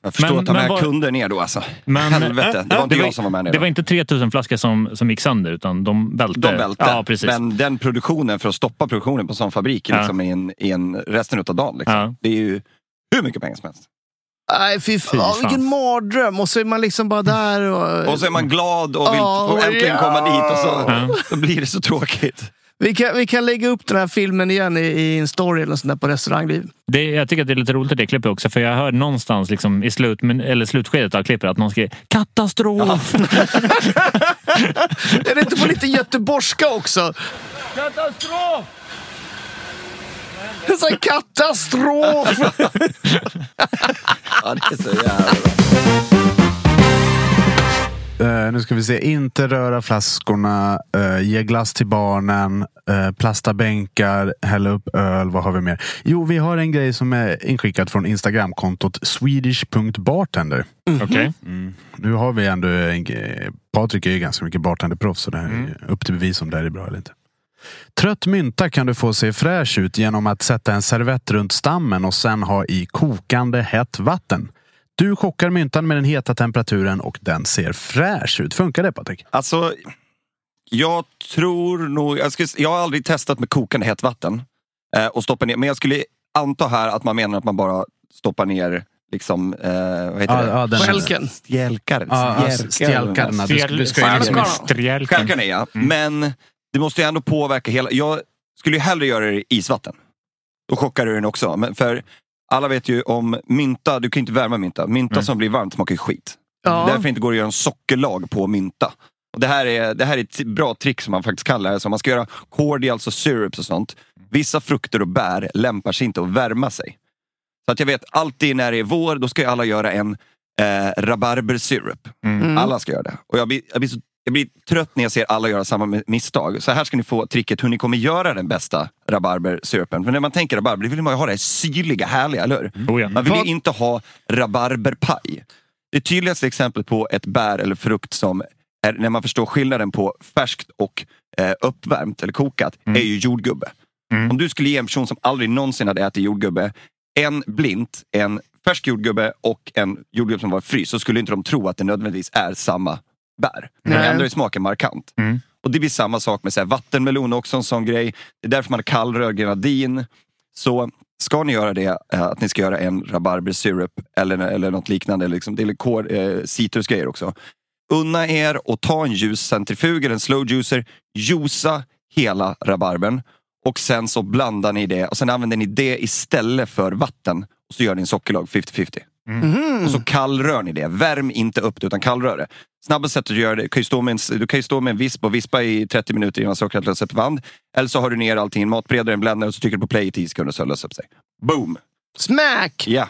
Jag förstår Men- att ta med vad- kunder ner då alltså. Men, Helvete, det var inte det jag som var med ner Det då. var inte 3000 flaskor som, som gick sönder utan de välte. De välte. Ja, precis. Men den produktionen, för att stoppa produktionen på en sån fabrik Ja. liksom, i, en, i en, resten av dagen. Liksom. Ja. Det är ju hur mycket pengar som helst. Nej, fy Fy fan. fan. Vilken mardröm. Och så är man liksom bara där och... Och så är man glad och vill få äntligen ja. komma dit och så, Ja. så blir det så tråkigt. Vi kan, vi kan lägga upp den här filmen igen i, i en story eller sånt där på restaurangliv. Det, jag tycker att det är lite roligt i det klippet också för jag hör någonstans liksom, i slut, men, eller slutskedet av klippet att någon skriver katastrof. är det inte på lite göteborgska också? Katastrof! En sån här katastrof! Ja, det är så jävla Eh, nu ska vi se. Inte röra flaskorna, eh, ge glass till barnen, eh, plasta bänkar, hälla upp öl. Vad har vi mer? Jo, vi har en grej som är inskickad från Instagramkontot swedish.bartender. Okej. Nu har vi ändå en, Patrik är ju ganska mycket bartenderproffs så det här är upp till bevis om det här är bra eller inte. Trött mynta kan du få se fräsch ut genom att sätta en servett runt stammen och sen ha i kokande hett vatten. Du chockar myntan med den heta temperaturen och den ser fräsch ut. Funkar det Patrik? Alltså, jag tror nog... Jag, skulle, jag har aldrig testat med kokande hett vatten. Eh, och stoppa ner, men jag skulle anta här att man menar att man bara stoppar ner liksom, eh, vad heter Ja, det? ja, den- Stjälken. Stjälkar. Ja, stjälkarna. Du ska- ju liksom- Stjälken. Stjälkar är ja. Men det måste ju ändå påverka hela... Jag skulle ju hellre göra det i isvatten. Då chockar du den också. Men för alla vet ju om mynta, du kan inte värma mynta. Mynta som blir varmt smakar ju skit. Ja. Därför inte går det att göra en sockerlag på mynta. Och det, här är, det här är ett bra trick som man faktiskt lära sig. Om man ska göra cordials och syrups och sånt. Vissa frukter och bär lämpar sig inte att värma sig. Så att jag vet, alltid när det är vår, då ska ju alla göra en eh, rabarbersyrup. Mm. Alla ska göra det. Och jag blir, jag, blir så, jag blir trött när jag ser alla göra samma mi- misstag. Så här ska ni få tricket hur ni kommer göra den bästa rabarbersyrupen. För när man tänker rabarber, vill man ju ha det här syrliga, härliga, eller hur? Oh ja. Man vill ju inte ha rabarberpaj. Det tydligaste exemplet på ett bär eller frukt som är när man förstår skillnaden på färskt och eh, uppvärmt eller kokat är ju jordgubbe. Om du skulle ge en person som aldrig någonsin hade ätit jordgubbe en blint, en färsk jordgubbe och en jordgubbe som var fryst så skulle inte de tro att det nödvändigtvis är samma bär. Men Nej. ändå är smaken markant. Och det blir samma sak med så här, vattenmelon också en sån grej. Det är därför man har kallröd grenadin. Så ska ni göra det, eh, att ni ska göra en rabarbersyrup eller, eller något liknande, liksom, det är likör, eh, citrusgrejer också. Unna er och ta en ljuscentrifug eller en slow juicer, juica hela rabarbern och sen så blandar ni det och sen använder ni det istället för vatten och så gör ni en sockerlag 50-50. Mhm. Och så kallrör ni det. Värm inte upp det utan kallrör det. Snabbaste sättet att göra det, kan ju stå med en, du kan ju stå med en visp och vispa i 30 minuter innan sockret löser upp band. Eller så har du ner allting i en matberedare, en blender och så trycker du på play i 10 sekunder så löser upp sig. Boom! Smack! Ja.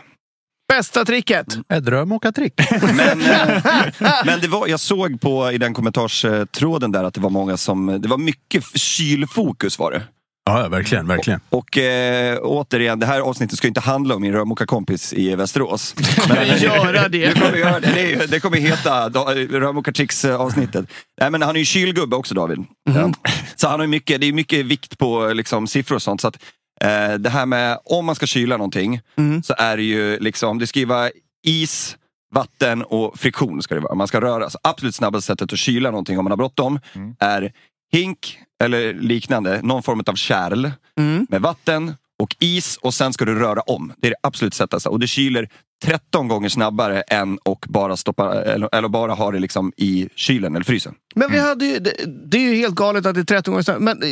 Bästa tricket. Ett rörmokartrick. Men, eh, men det var, jag såg på i den kommentarstråden där att det var många som, det var mycket kylfokus var det. Ja, verkligen. verkligen. Och eh, återigen, det här avsnittet ska inte handla om min rörmokarkompis i Västerås. Men, vi göra det? Nu kommer göra det. Det, är- det kommer heta rörmokartricks eh, avsnittet. Nej, men han är ju kylgubbe också David. Ja. Så han har mycket, det är mycket vikt på liksom, siffror och sånt. Så att, eh, det här med om man ska kyla någonting så är det ju liksom, det ska ju vara is, vatten och friktion ska det vara. Man ska röra. Så absolut snabbaste sättet att kyla någonting om man har bråttom är hink eller liknande, någon form av kärl med vatten och is och sen ska du röra om. Det är det absolut sättaste. Och det kyler 13 gånger snabbare än att bara, stoppa, eller, eller bara ha det liksom i kylen eller frysen. Men vi hade ju, det, det är ju helt galet att det är 13 gånger snabbare. Men eh,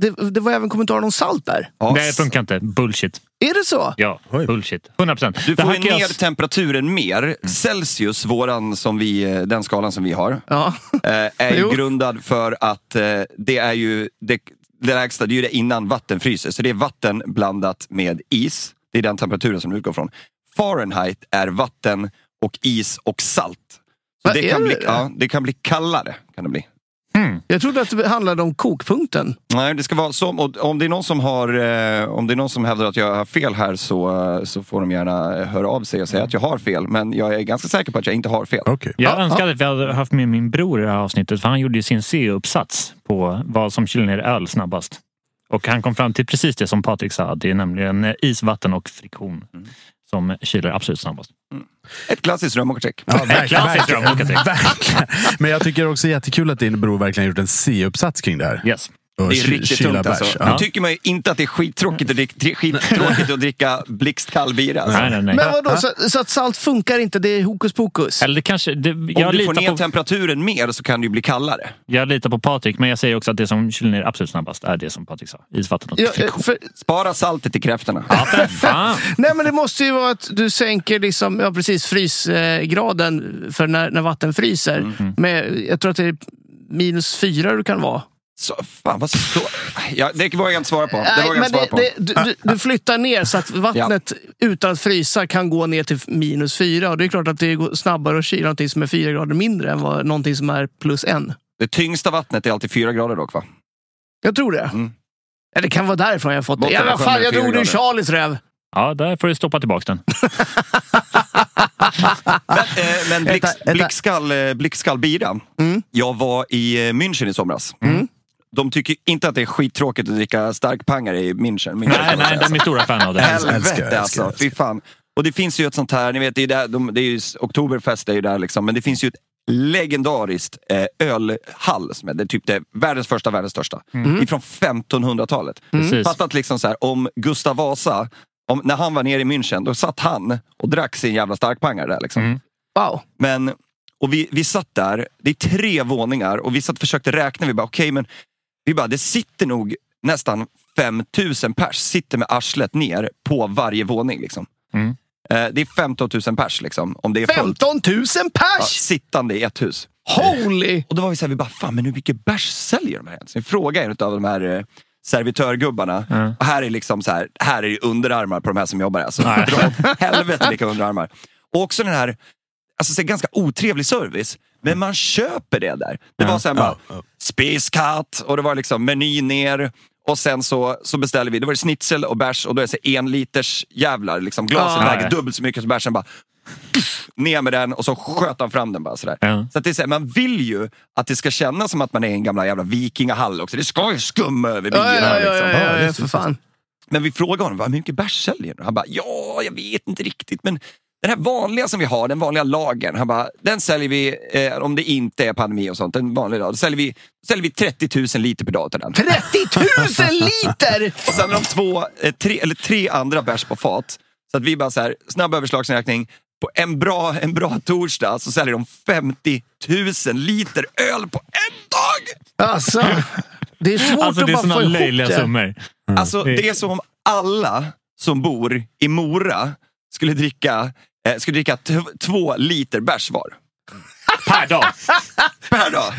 det, det var även kommentarer om salt där. Ja, Det funkar inte. Bullshit. Är det så? Ja, bullshit. 100 procent. Du får ju ner temperaturen mer. Celsius, våran, som vi, den skalan som vi har, Ja. eh, är ju grundad för att eh, det är ju det, det lägsta, det är ju det innan vatten fryser. Så det är vatten blandat med is. Det är den temperaturen som du utgår från. Fahrenheit är vatten och is och salt. Så Va, det, kan det bli, ja, det kan bli kallare. Kan det bli. Jag trodde att det handlade om kokpunkten. Nej, det ska vara som, om det är någon som har, eh, om det är någon som hävdar att jag har fel här så, eh, så får de gärna eh, höra av sig och säga att jag har fel. Men jag är ganska säker på att jag inte har fel. Okej. Jag Ja, önskar ja. att vi hade haft med min bror i det här avsnittet för han gjorde ju sin C-uppsats på vad som kyler ner öl snabbast. Och han kom fram till precis det som Patrik sa. Det är nämligen is, vatten och friktion som kyler absolut snabbast. Ett klassiskt rörmokartrick. Ja, verkligen, klassiskt verkligen. Men jag tycker också jättekul att din bror verkligen gjort en C-uppsats kring det här. Yes. Och Det är riktigt tungt alltså. bärs. Nu Ja. tycker man ju inte att det är skittråkigt att dricka, skittråkigt att dricka blixtkall bira. Alltså. Nej, nej, nej. Men vadå, så, så att salt funkar inte, det är hokus pokus? Eller det kanske... Det, Om du får ner på, temperaturen mer så kan det ju bli kallare. jag litar på Patrik, men jag säger också att det som kyler ner absolut snabbast är det som Patrik sa. Is, vatten och Ja, eh, för, Spara saltet till kräftorna. Ja, nej men det måste ju vara att du sänker liksom, ja, precis frysgraden för när, när vatten fryser. Med, jag tror att det är minus fyra du kan vara. Så, fan, vad så... ja, det vågar jag inte svara på. Det Nej, vågar jag men inte svara det, på. det, du, du, du flyttar ner så att vattnet utan att frysa kan gå ner till minus fyra. Och det är klart att det går snabbare att kyla någonting som är fyra grader mindre än vad, någonting som är plus en. Det tyngsta vattnet är alltid fyra grader dock va? Jag tror det. Mm. Ja, det kan vara därifrån jag fått det. Ja, vad fan, jag drog det ur grader. Charlies röv. Ja, där får du stoppa tillbaka den. Men, eh, men blix, blickskall, eh, blickskallbira. Mm. Jag var i eh, München i somras. De tycker inte att det är skittråkigt att dricka starkpangare i München. München Nej, nej, de är stora fan av det. Helvete alltså, fy fan. Och det finns ju ett sånt här, ni vet, det är, där, de, det är ju, Oktoberfest är ju där liksom, men det finns ju ett legendariskt eh, ölhall som är det, är typ det, världens första, världens största. Ifrån 1500-talet. Precis. Fatta att liksom så här, om Gustav Vasa, om, när han var nere i München, då satt han och drack sin jävla starkpangare där. Liksom. Mm. Wow. Men, och vi, vi satt där, det är tre våningar och vi satt och försökte räkna. Vi bara, okej, men vi bara, det sitter nog nästan 5000 pers sitter med arslet ner på varje våning. Liksom. Mm. Eh, det är 15 000 pers liksom, om det är fullt. 15 000 Ja, pers! sittande i ett hus. Holy! Och då var vi så här, vi bara, fan men hur mycket bärs säljer de här? Så vi frågade en av de här eh, servitörgubbarna. Ja. Och här är liksom så här, här är det underarmar på de här som jobbar. Alltså, dra åt helvete vilka underarmar. Och också den här, alltså så ganska otrevlig service. Men man köper det där. Det var sen bara, Space Cat och det var liksom meny ner. Och sen så, så beställde vi, det var det schnitzel och bärs och då är det så en liters jävlar. Liksom, glaset Ah. väger dubbelt så mycket som bärsen. Bara, ner med den och så sköt han fram den bara sådär. Ja. Så att det är så här, man vill ju att det ska kännas som att man är i en gamla jävla vikingahall också. Det ska ju skumma över Ja, byarna. ja, ja, liksom. ja, ja, det är ja, så- för fan. Men vi frågade honom, "Vad- hur mycket bärs säljer du? Han bara, ja, jag vet inte riktigt. Men den här vanliga som vi har, den vanliga lagen, han bara, den säljer vi, eh, om det inte är pandemi och sånt, en vanlig dag, då säljer vi, säljer vi 30 000 liter per dag till den. 30 000 liter! Och sen har de två, eh, tre, eller tre andra bärs på fat. Så att vi bara så här, snabb överslagsräkning. På en bra, en bra torsdag så säljer de 50 000 liter öl på en dag! Alltså, det är svårt Alltså att det är bara såna få ihop det. summor. Alltså det är som om alla som bor i Mora skulle dricka, eh, skulle dricka t- två liter bärs var. Per dag. Per dag.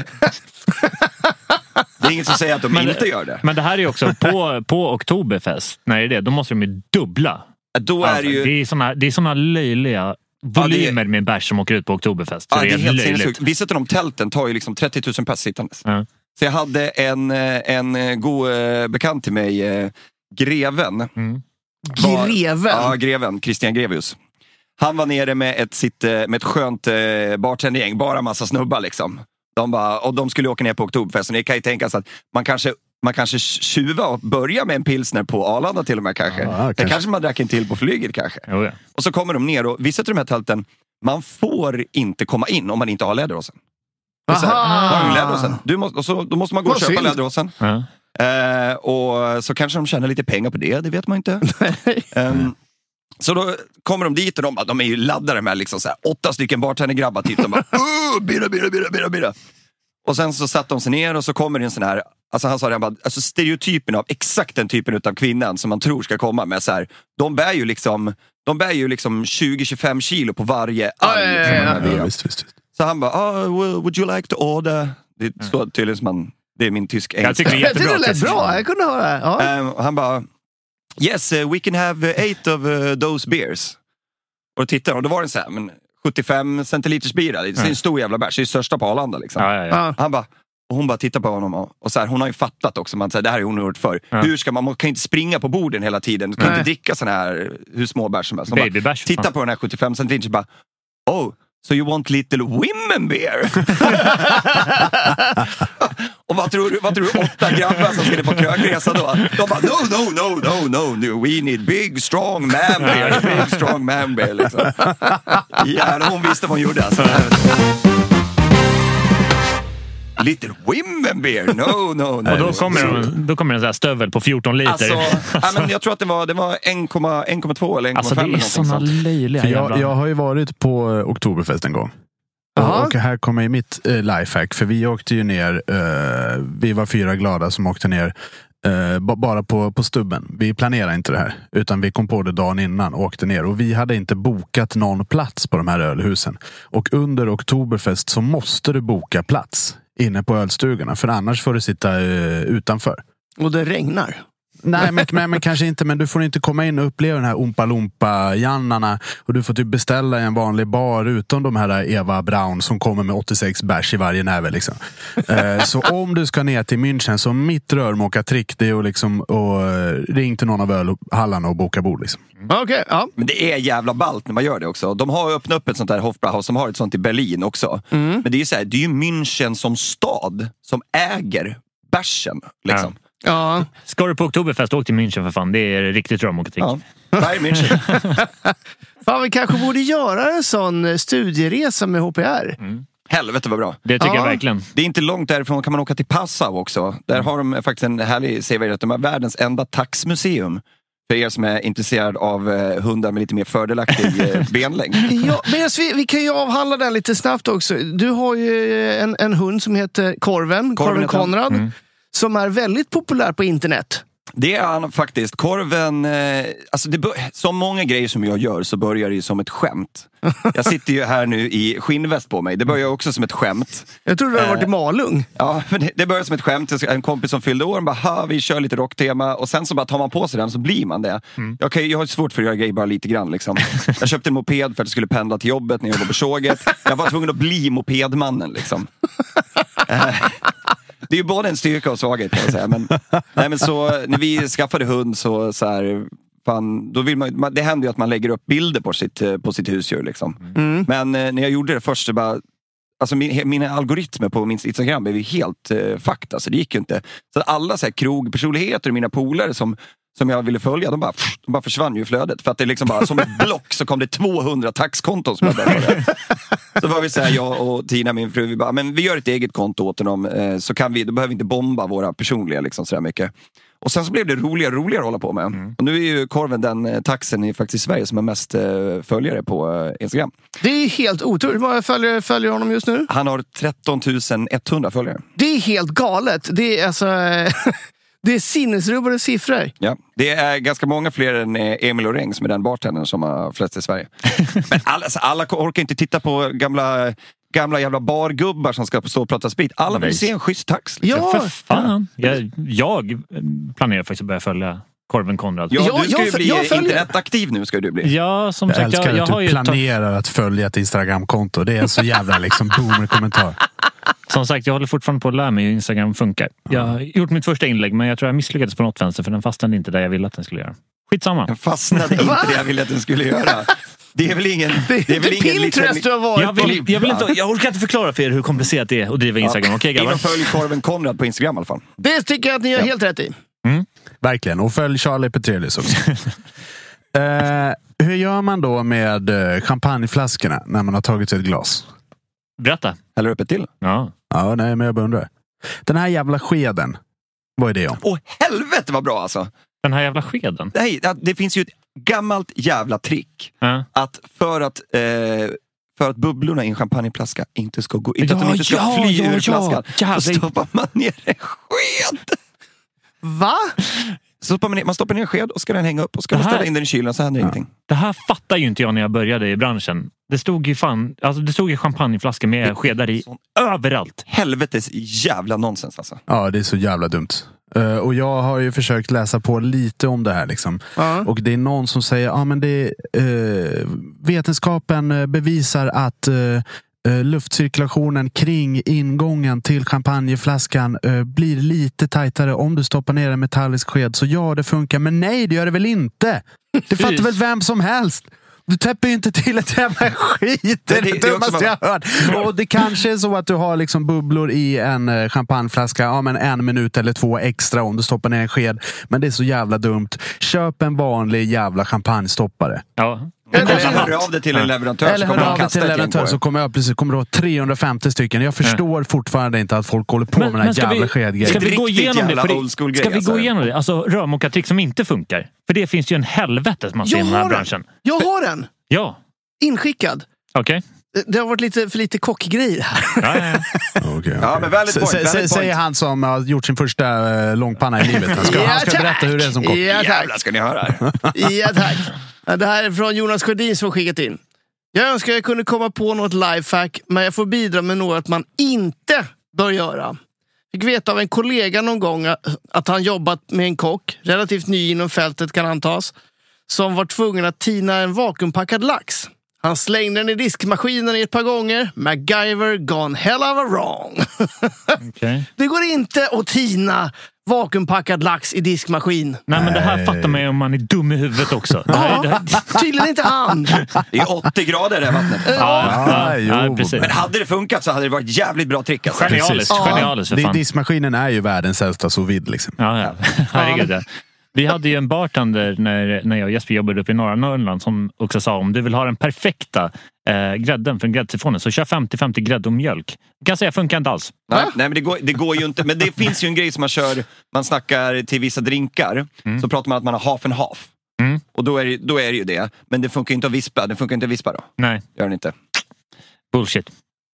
Det är inget som säger att de Men- inte gör det. Men det här är ju också på, på Oktoberfest. När är det? Då måste de ju dubbla. Då är Alltså, det ju... det är såna, det är såna löjliga volymer med bärs som åker ut på Oktoberfest. Ja, det är helt löjligt. Vissa av de tälten tar ju liksom 30 000 pers sittandes. Ja. Så jag hade en, eh, en eh, god eh, bekant till mig, eh, Greven. Mm. Var- Greven? Ja, Greven. Christian Grevius. Han var nere med ett, sitt, eh, med ett skönt eh, bartendergäng, bara massa snubbar liksom. De bara, och de skulle åka ner på Oktoberfesten. Det kan ju tänkas att man kanske man kanske tjuva och börja med en pilsner på Arlanda till och med kanske. Ja, Sen kanske. kanske man drack en till på flyget kanske. Jo, ja. Och så kommer de ner och vissa av de här tälten, man får inte komma in om man inte har du? Du måste, och så, då måste man gå och Vad köpa synd. läderhosen. Ja. Eh, och så kanske de tjänar lite pengar på det, det vet man inte. Ehm, så då kommer de dit och de, bara- de är ju laddade med liksom så här, åtta stycken bartendergrabbar. Typ, de bara "Åh, bira, bira, bira, bira, bira. Och sen så satt de sig ner och så kommer det en sån här, alltså han sa det, han bara, alltså stereotypen av exakt den typen av kvinnan som man tror ska komma med så här, de bär ju liksom de bär ju liksom 20-25 kilo på varje arm. ja, ja, liksom, ja. Ja, biran. visst, visst. visst. Så han bara, well, would you like to order? Det står tydligen som man, det är min tysk Jag tycker det är Jag tyckte jättebra. det lät bra. Jag kunde höra. Ja. Och han bara, yes uh, we can have uh, eight of uh, those beers. Och då tittade och då var det så här, men 75 centiliters bira, det är en stor jävla bärs, det är största på Arlanda. Liksom. Ja, ja, ja. Han bara, och hon bara tittar på honom och, och så här, hon har ju fattat också, man, så här, det här har hon gjort förr. Ja. Hur ska man, man kan inte springa på borden hela tiden, man kan Nej. inte dricka såna här hur små bärs som helst. Hon bara, Babybärs. för Titta fan. på den här 75 centiliters och bara, oh, so you want little women beer? och vad tror, du, vad tror du åtta grabbar som skulle på krökresa då? De bara, no, no, no, no, no, no, we need big strong man beer, big strong man beer. Liksom. Jävlar, hon visste vad hon gjorde alltså. Little women beer, no, no, no. Och då kommer, en, då kommer en sån här stövel på 14 liter. Alltså, ja, men jag tror att det var, det var 1,2 eller 1,5 Alltså, det är såna löjliga jag, jag har ju varit på Oktoberfest en gång. Jaha. Och, här kommer mitt eh, lifehack. För vi åkte ju ner, eh, vi var fyra glada som åkte ner eh, ba- bara på, på stubben. Vi planerade inte det här. Utan vi kom på det dagen innan och åkte ner. Och vi hade inte bokat någon plats på de här ölhusen. Och under Oktoberfest så måste du boka plats inne på ölstugorna. För annars får du sitta eh, utanför. Och det regnar. Nej men, men, men kanske inte. Men du får inte komma in och uppleva den här Oompa Loompa-jannarna. Och du får typ beställa i en vanlig bar utom de här Eva Braun som kommer med 86 bärs i varje näve. Liksom. Eh, så om du ska ner till München, så mitt rörmokartrick det är att liksom, och, eh, ring till någon av ölhallarna och boka bord. Liksom. Okej, ja. Men det är jävla ballt när man gör det också. De har öppnat upp ett sånt där Hofbrauhaus, som har ett sånt i Berlin också. Men det är ju så här, det är ju München som stad som äger bärsen. Liksom. ja. Ska du på Oktoberfest, åk till München för fan. Det är riktigt rörmokartrick. Ja. Bayern München. Fan, vi kanske borde göra en sån eh, studieresa med HPR. Helvete vad bra. Det tycker Ja. jag verkligen. Det är inte långt därifrån kan man åka till Passau också. Där har de faktiskt en härlig sevärdhet. De har världens enda taxmuseum. För er som är intresserad av eh, hundar med lite mer fördelaktig eh, benlängd. Ja, men alltså, vi, vi kan ju avhandla den lite snabbt också. Du har ju en, en hund som heter Korven, Korven, han. Konrad. Som är väldigt populär på internet. Det är han faktiskt. Korven, eh, alltså det som många grejer som jag gör så börjar det ju som ett skämt. Jag sitter ju här nu i skinnväst på mig. Det börjar också som ett skämt. Jag trodde du hade Eh, varit i Malung. Ja, men det, det börjar som ett skämt. Jag En kompis som fyllde år, bara, ha, vi kör lite rocktema. Och sen så bara tar man på sig den så blir man det. Jag, kan, jag har svårt för att göra grejer bara lite grann. Liksom. Jag köpte en moped för att jag skulle pendla till jobbet när jag jobbade på såget. Jag var tvungen att bli mopedmannen. Liksom. Det är ju både en styrka och svaghet kan jag säga. Men, nej, men så, när vi skaffade hund så, så här, fan, då vill man, det händer ju att man lägger upp bilder på sitt, eh, på sitt husdjur. Liksom. Mm. Men eh, när jag gjorde det först så bara Alltså min, mina algoritmer på min Instagram blev ju helt eh, fucked. Alltså, det gick ju inte. Så alla så här, krogpersonligheter och mina polare som, som jag ville följa, de bara, de bara försvann ju i flödet. För att det liksom bara, som ett block så kom det 200 taxkonton som jag började. Så var vi så här, jag och Tina, min fru, vi bara, men vi gör ett eget konto åt honom. Eh, så kan vi, då behöver vi inte bomba våra personliga liksom, så mycket. Och sen så blev det roligare och roligare att hålla på med. Och nu är ju Korven den eh, taxen i faktiskt Sverige som har mest eh, följare på eh, Instagram. Det är helt otroligt. Hur många följare följer honom just nu? Han har 13 100 följare. Det är helt galet. Det är alltså... Det är sinnesrubbade siffror. Ja, det är ganska många fler än eh, Emil Oreng som är den bartendern som har flest i Sverige. Men alla, alltså, alla orkar inte titta på gamla, gamla jävla bargubbar som ska stå och prata sprit. Alla vill se en schysst tax. Liksom. Ja, För fan. Jag, jag planerar faktiskt att börja följa Korven Konrad. Ja, du ska jag ju bli jag internetaktiv nu. ska du bli. Ja, som Jag sagt, älskar jag, jag att har du planerar att följa ett Instagramkonto. Det är en så jävla liksom boomer-kommentar. Som sagt, jag håller fortfarande på att lära mig hur Instagram funkar. Jag har gjort mitt första inlägg men jag tror jag misslyckades på något vänster för den fastnade inte där jag ville att den skulle göra. Skitsamma. Den fastnade inte det jag ville att den skulle göra. Det är väl ingen... Det är väl ingen Pinterest du har varit Jag, vill, på. jag, vill inte, jag orkar inte förklara för er hur komplicerat det är att driva Instagram. Okej In grabbar? och följ Korven Konrad på Instagram i alla fall. Det tycker jag att ni gör helt rätt i. Verkligen. Och följ Charlie Petrelius också. eh, hur gör man då med eh, champagneflaskorna när man har tagit ett glas? Berätta. Häller upp ett till. Ja. Ja, nej, men jag bara undrar. Den här jävla skeden. Vad är det om? Åh helvete vad bra alltså! Den här jävla skeden. Nej, det finns ju ett gammalt jävla trick. Ja. att för att, eh, för att bubblorna i en champagneflaska inte ska gå inte att de Ja, inte ska ja, fly ja, ur ja. flaskan, Ja, så stoppar man ner en sked. Va? Så stoppar man, ner, man stoppar ner en sked och ska den hänga upp och ska man Det ställa in den i kylen så händer ingenting. Det här fattar ju inte jag när jag började i branschen. Det stod ju fan, alltså det stod ju champagneflaskor med skedar i Sån överallt. helvetes jävla nonsens alltså. Ja, det är så jävla dumt. Eh, och jag har ju försökt läsa på lite om det här. Liksom. Ja. Och det är någon som säger att ah, men det, eh, vetenskapen eh, bevisar att eh, luftcirkulationen kring ingången till champagneflaskan eh, blir lite tajtare om du stoppar ner en metallisk sked. Så ja, det funkar. Men nej, det gör det väl inte? Det fattar väl vem som helst? Du täpper ju inte till ett jävla skit. Det är det- det, dummaste jag har hört. Och det kanske är så att du har liksom bubblor i en eh, champagneflaska. Ja, men en minut eller två extra om du stoppar ner en sked. Men det är så jävla dumt. Köp en vanlig jävla champagnestoppare. Ja. Eller hör av dig till en leverantör Eller så hör kommer de av dig till en leverantör så kommer jag precis kommer du ha 350 stycken. Jag förstår fortfarande inte att folk håller på med den här jävla skedgrejen. ska vi gå igenom det? ska vi alltså. gå igenom det? Alltså rörmokartrick som inte funkar. För det finns ju en helvete man ser i den här branschen. Jag har den. Ja, Inskickad. okej. Det- Det har varit lite för lite kockgrejer här. Ja, ja, ja. Okej, Ja, men valid point, valid Säger point. han som har gjort sin första eh, långpanna i livet. Han ska, han ska Ja, berätta hur det är som kock. Ja, tack. Jävlar ska ni höra. här. Ja, tack. Det här är från Jonas Sjödin som skickat in. Jag önskar jag kunde komma på något lifehack, men jag får bidra med något man inte bör göra. Fick veta av en kollega någon gång att- han jobbat med en kock, relativt ny inom fältet kan antas, som var tvungen att tina en vakuumpackad lax. Han slängde den i diskmaskinen ett par gånger. MacGyver gone hell of a wrong. Okej. Det går inte att tina vakuumpackad lax i diskmaskin. Nej, men det här fattar man ju om man är dum i huvudet också. Det här, Tydligen inte han. Det är 80 grader i det här vattnet. ja, ja, ja, precis. Men hade det funkat så hade det varit ett jävligt bra trick. Alltså. Genialiskt, Ja. genialiskt för fan. Diskmaskinen är ju världens äldsta sous vide. Liksom. Ja, ja. Herregud. Ja. Vi hade ju en bartender när, när jag och Jesper jobbade uppe i norra Norrland som också sa om du vill ha den perfekta eh, grädden för en gräddsifonen så kör 50-50 grädde och mjölk. Jag kan säga funkar inte alls. Nej, nej men det går, det går ju inte. Men det finns ju en grej som man kör, man snackar till vissa drinkar, så pratar man att man har half and half. Mm. Och då är, det, då är det ju det. Men det funkar ju inte att vispa. Det funkar inte att vispa då. Nej, Gör den inte. bullshit.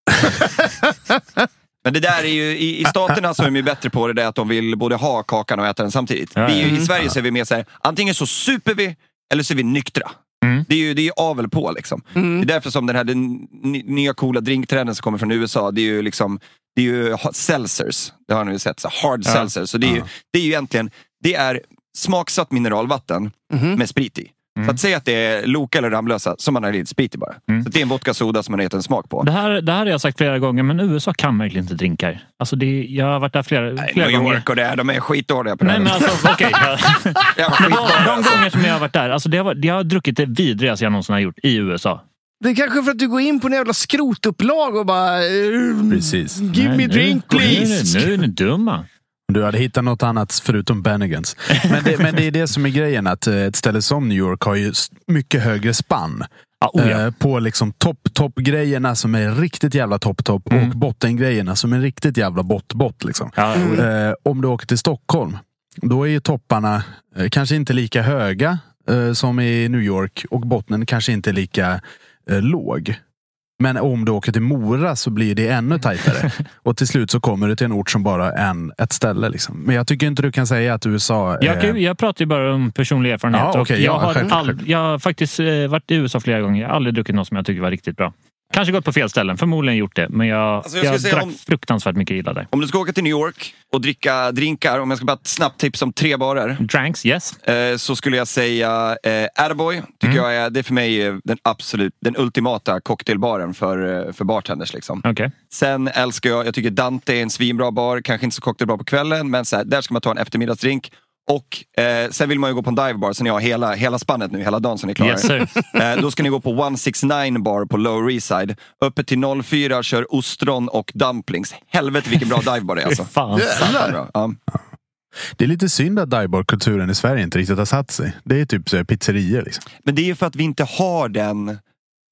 Men det där är ju, i, i staterna så är de ju bättre på det där att de vill både ha kakan och äta den samtidigt. Ja, vi är ju, ja. I Sverige så är vi mer så här, antingen så super vi eller så är vi nyktra. Mm. Det är ju det är ju av eller på. Liksom. Det är därför som den här den ny- nya coola drinktrenden som kommer från USA, det är ju liksom det är ju seltzers. Det har ni ju sett, så hard Ja. seltzers. Så det är, ju, det är ju egentligen det är smaksatt mineralvatten med sprit i. Så att säga att det är Loka eller Ramlösa som man har lite sprit i bara. Så att det är en vodka soda som man har gett en smak på. Det här, det här har jag sagt flera gånger, men USA kan verkligen inte drinkar. Alltså det, jag har varit där flera, flera New gånger. York och det, de är skitdåliga på det Nej här. men alltså jag- Jävla Men de, de gånger som jag har varit där, alltså det har, jag har druckit det vidrigaste jag någonsin har gjort i USA. Det är kanske för att du går in på en jävla skrotupplag och bara... eh, Precis. Give me Nej, drink nu, please. Nu, nu är ni dumma. Du hade hittat något annat förutom Bennigans. Men det, men det är det som är grejen, att eh, ett ställe som New York har ju mycket högre spann. Ja, oh ja. Eh, På liksom topp, topp grejerna som är riktigt jävla topp, topp Mm. och bottengrejerna som är riktigt jävla bott, bott. Liksom. Ja, oh ja. Eh, om du åker till Stockholm, då är ju topparna eh, kanske inte lika höga som i New York och bottnen kanske inte lika låg. Men om du åker till Mora så blir det ännu tajtare. och till slut så kommer du till en ort som bara är en, ett ställe. Liksom. Men jag tycker inte du kan säga att USA... Jag, eh, jag pratar ju bara om personlig erfarenhet. Ja, och okej, jag, ja, har all, jag har faktiskt eh, varit i USA flera gånger. Jag har aldrig druckit något som jag tycker var riktigt bra. Kanske gått på fel ställen, förmodligen gjort det. Men jag, Alltså, jag jag, drack om- fruktansvärt mycket illa där. Om du ska åka till New York och dricka drinkar, om jag ska bara snabbt tipsa om tre barer. Dranks, yes. Eh, så skulle jag säga eh, Attaboy. Tycker jag är, det är för mig eh, den absolut, den ultimata cocktailbaren för, eh, för bartenders. Liksom. Okej. Sen älskar jag, jag tycker Dante är en svinbra bar, kanske inte så cocktailbra på kvällen, men så här, där ska man ta en eftermiddagsdrink. Och eh, sen vill man ju gå på en divebar, så ni har hela, hela spannet nu, hela dagen så ni klarar. Yes, eh, då ska ni gå på 169 bar på Lower East Side. Öppet till 04, kör ostron och dumplings. Helvete vilken bra divebar det är alltså. Fan. Ja. Det är lite synd att divebar-kulturen i Sverige inte riktigt har satt sig. Det är typ så pizzerior. Liksom. Men det är ju för att vi inte har den.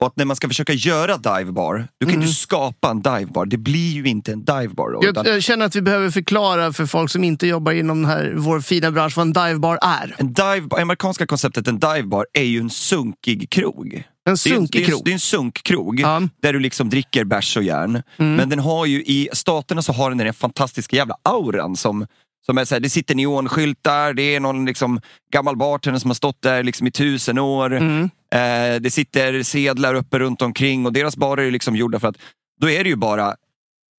Och att när man ska försöka göra divebar, du kan Mm. inte skapa en divebar. Det blir ju inte en divebar. då, Jag, jag känner att vi behöver förklara för folk som inte jobbar inom den här, vår fina bransch vad en divebar är. En divebar, amerikanska konceptet en divebar är ju en sunkig krog. En sunkig krog. det är en sunkkrog Ja. där du liksom dricker bärs och järn. Mm. Men den har ju i staterna så har den den fantastiska jävla auran som som är så här, det sitter neonskyltar, det är någon liksom gammal bartender som har stått där liksom i tusen år. Mm. Eh, det sitter sedlar uppe runt omkring och deras barer är liksom gjorda för att då är det ju bara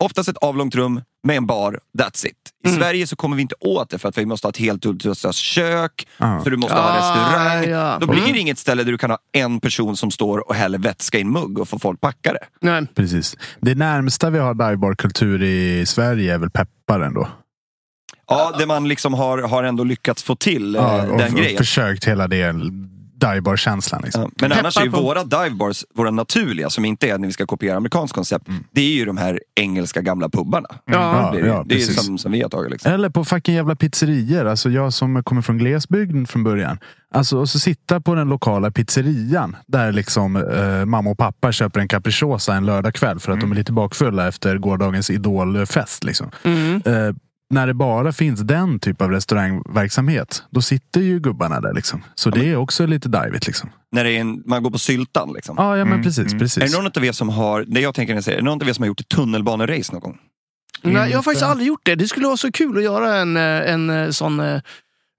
oftast ett avlångt rum med en bar, that's it. I Mm. Sverige så kommer vi inte åt det för att vi måste ha ett helt utrustat kök, Ja. så du måste ha Ah, restaurang. ja. Då blir Mm. det inget ställe där du kan ha en person som står och häller vätska i en mugg och får folk packa det. Nej. Precis. Det närmsta vi har divebar-kultur i Sverige är väl pepparen då. Ja, det man liksom har, har ändå lyckats få till eh, Ja, och, den och grejen. försökt hela det divebar-känslan. Liksom. Ja, Men annars är ju Peppar på- våra divebars, våra naturliga, som inte är när vi ska kopiera amerikanskt koncept, det är ju de här engelska gamla pubbarna. Ja. det är, ja, det är som, som vi har tagit. Liksom. Eller på fucking jävla pizzerior. Alltså jag som kommer från glesbygden från början. Alltså och så sitta på den lokala pizzerian. Där liksom eh, mamma och pappa köper en capricciosa en lördagkväll för att de är lite bakfulla efter gårdagens idolfest. Liksom. Mm. Eh, när det bara finns den typ av restaurangverksamhet. Då sitter ju gubbarna där. Liksom. Så det är också lite divigt. Liksom. När det är en, man går på syltan. Liksom. Ja, ja men precis. Är precis. det någon av er som har, det jag tänker när jag säger, är det någon av er som har gjort ett tunnelbanerace någon gång? Nej, jag har faktiskt aldrig gjort det. Det skulle vara så kul att göra en, eh, en eh, sån eh,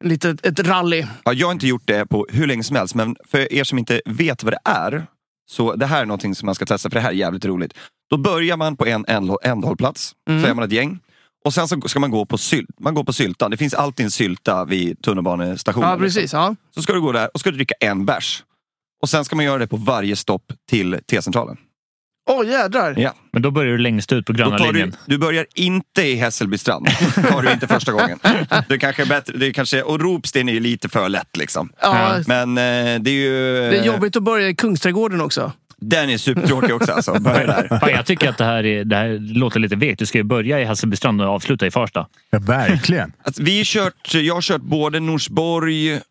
litet, ett rally. Ja, jag har inte gjort det på hur länge som helst, men för er som inte vet vad det är, så det här är någonting som man ska testa, för det här är jävligt roligt. Då börjar man på en änd- ändhållplats, Mm. så är man ett gäng. Och sen så ska man gå på, sylt, man går på syltan. Det finns alltid en sylta vid tunnelbanestationen. Ja, precis. Ja. Så ska du gå där och ska du dricka en bärs. Och sen ska man göra det på varje stopp till T-centralen. Åh jädrar. Ja. Men då börjar du längst ut på gröna tar du, linjen. du börjar inte i Hässelby strand. tar du inte första gången. Det kanske är bättre, det är kanske, och Ropsten är ju lite för lätt. Liksom. Ja, Men eh, det är ju... det är jobbigt att börja i Kungsträdgården också. Den är supertråkig också alltså. Börja där. Fan, jag tycker att det här, är, det här låter lite vekt. Du ska ju börja i Hässelbystrand och avsluta i Farsta. Ja, verkligen. Alltså, vi har kört, jag har kört både Norsborg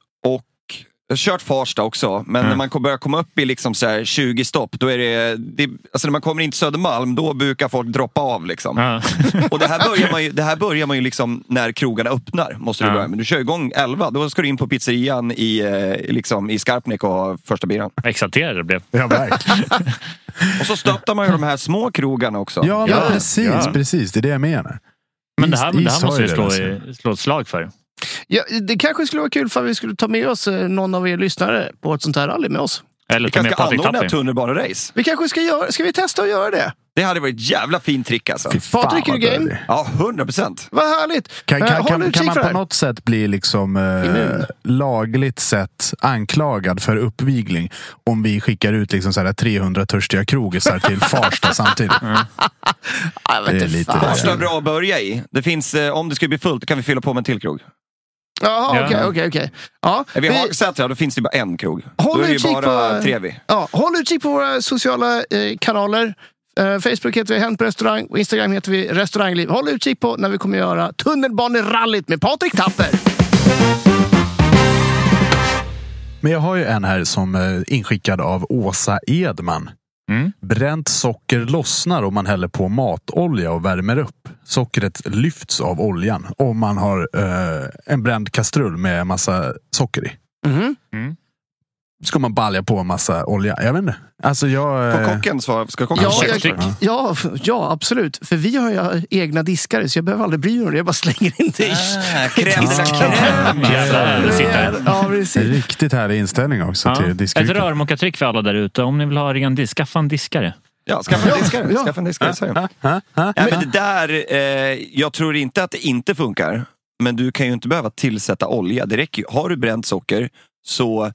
Jag har kört Farsta också, men Mm. när man börjar komma upp i liksom så här 20 stopp, då är det, det... Alltså när man kommer in till Södermalm, då brukar folk droppa av. Liksom. Ja. Och det här börjar man ju, det här börjar man ju liksom när krogarna öppnar. Måste du Ja. börja. Men du kör igång 11, då ska du in på pizzerian i, eh, liksom, i Skarpnäck och ha första biran. Exalterad jag blev. Ja, verkligen. Och så stöttar man ju de här små krogarna också. Ja, men Ja, precis, ja. precis. Det är det jag menar. Men det här, det här måste ju vi det slå, i, slå ett slag för. Ja, det kanske skulle vara kul för vi skulle ta med oss eh, någon av er lyssnare på ett sånt här rally med oss. Eller Vi kanske ska anordna ett tunnelbanerace. Vi kanske ska göra, ska vi testa att göra det? Det hade varit ett jävla fint trick alltså. Patrik, är du game? Ja, 100 procent. Vad härligt! Kan, Eh, kan, kan, kan man på här. något sätt bli liksom, eh, lagligt sett anklagad för uppvigling om vi skickar ut liksom så här 300 törstiga krogisar till Farsta samtidigt? Vet Det är lite. Farsta är bra att börja i. Det finns, eh, om det skulle bli fullt, kan vi fylla på med en till krog. Jaha, Ja. okej, okej, okej. Ja, Är vi i Hagsätra, då finns det bara en krog. Håll då är det ju utkik bara på- Trevi. Ja, håll utkik på våra sociala eh, kanaler. Eh, Facebook heter vi Hänt på restaurang och Instagram heter vi Restaurangliv. Håll utkik på när vi kommer göra tunnelbanerallyt med Patrik Tapper. Men jag har ju en här som är inskickad av Åsa Edman. Mm. Bränt socker lossnar om man häller på matolja och värmer upp. Sockret lyfts av oljan om man har eh, en bränd kastrull med massa socker i. Mhm. Ska man balja på en massa olja? Jag vet inte. Alltså jag... Får eh, kocken svara? Ska kocken Ja, jag, ja, ja, absolut. För vi har ju egna diskare så jag behöver aldrig bry mig om det. Jag bara slänger in det i Ah, Ah. sitter. Ja. Riktigt härlig inställning också Ja. till Ett rörmokartrick för alla där ute. Om ni vill ha ren disk, skaffa en diskare. Ja, skaffa en diskare. ja. Skaffa en diskare det. Ja, men det där, eh, jag tror inte att det inte funkar. Men du kan ju inte behöva tillsätta olja. Det räcker ju. Har du bränt socker så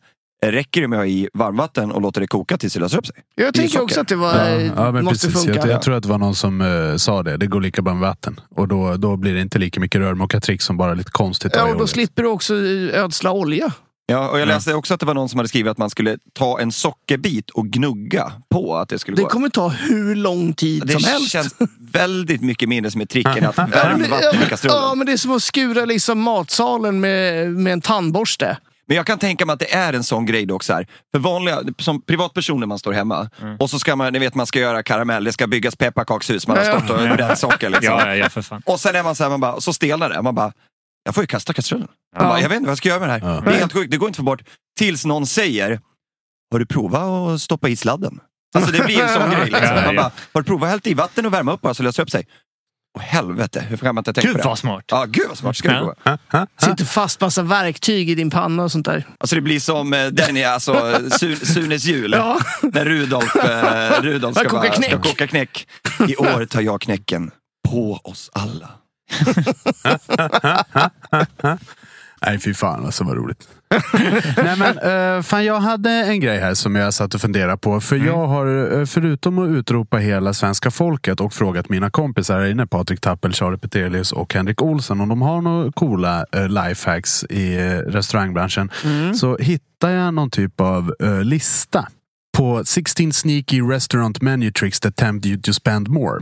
räcker det med att ha i varmvatten och låta det koka tills det löser upp sig. Jag Det tänker socker. också att det var, Ja, ja, måste precis. funka. Jag, jag tror att det var någon som eh, sa det. Det går lika bra med vatten. Och då, då blir det inte lika mycket rörmokartrick som bara lite konstigt. Ja, och då det. slipper du också ödsla olja. Ja, och jag läste också att det var någon som hade skrivit att man skulle ta en sockerbit och gnugga på att det skulle Det gå. kommer ta hur lång tid Det som helst. känns väldigt mycket mindre som ett trick än att värma vatten i ja, kastrullen. ja, men det är som att skura liksom matsalen med, med en tandborste. Men jag kan tänka mig att det är en sån grej då också. Här. För vanliga, som privatperson när man står hemma och så ska man, ni vet man ska göra karamell, det ska byggas pepparkakshus, man har Ja. stått och bränt socker. Liksom. Ja, ja, ja, för fan. Och sen är man så här, man bara, så stelnar det. Man bara, jag får ju kasta kastrullen. Man bara, jag vet inte vad jag ska göra med det här. Ja. Det är helt sjukt, det går inte få bort. Tills någon säger, har du provat att stoppa i sladden? Alltså det blir en sån grej. Liksom. Ja, ja. Man bara, har du provat att hällt i vatten och värma upp bara så löser det upp sig? Åh helvete, hur kan man inte tänka Gud på det? vad smart. Ja, gud vad smart. Ska Ja. prova? Sitter fast massa verktyg i din panna och sånt där. Alltså det blir som eh, den är alltså Su- Sunes jul. Ja. När Rudolf, eh, Rudolf ska, Jag kokar bara, ska koka knäck. I år tar jag knäcken på oss alla. Nej, fy fan alltså vad roligt. Nej, men, eh, fan, jag hade en grej här som jag satt och funderade på. För jag har, eh, förutom att utropa hela svenska folket och frågat mina kompisar här inne, Patrik Tappel, Charlie Petelius och Henrik Olsen, om de har några coola uh, lifehacks i eh, restaurangbranschen. Så hittade jag någon typ av eh, lista på 16 sneaky restaurant menu tricks that tempt you to spend more.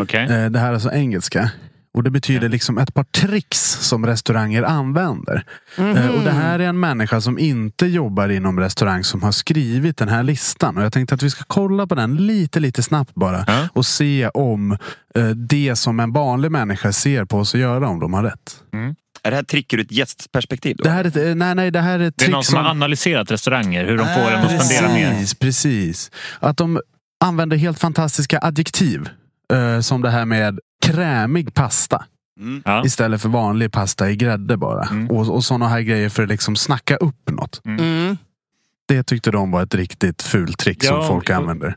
Okej. Eh, Det här är alltså engelska. Och det betyder liksom ett par tricks som restauranger använder. Eh, Och det här är en människa som inte jobbar inom restaurang som har skrivit den här listan. Och jag tänkte att vi ska kolla på den lite, lite snabbt bara. Ja. Och se om eh, det som en vanlig människa ser på oss att göra om de har rätt. Är det här trick ur ett gästperspektiv? Då? Det här är, eh, nej, nej, det här är ett Det är någon som har analyserat restauranger, hur de får en att spendera mer. Precis, precis. Att de använder helt fantastiska adjektiv. eh, som det här med krämig pasta. Mm. Ja. Istället för vanlig pasta i grädde bara. Mm. Och, och sådana här grejer för att liksom snacka upp något. Mm. Det tyckte de var ett riktigt fult trick som Ja, folk och- använder.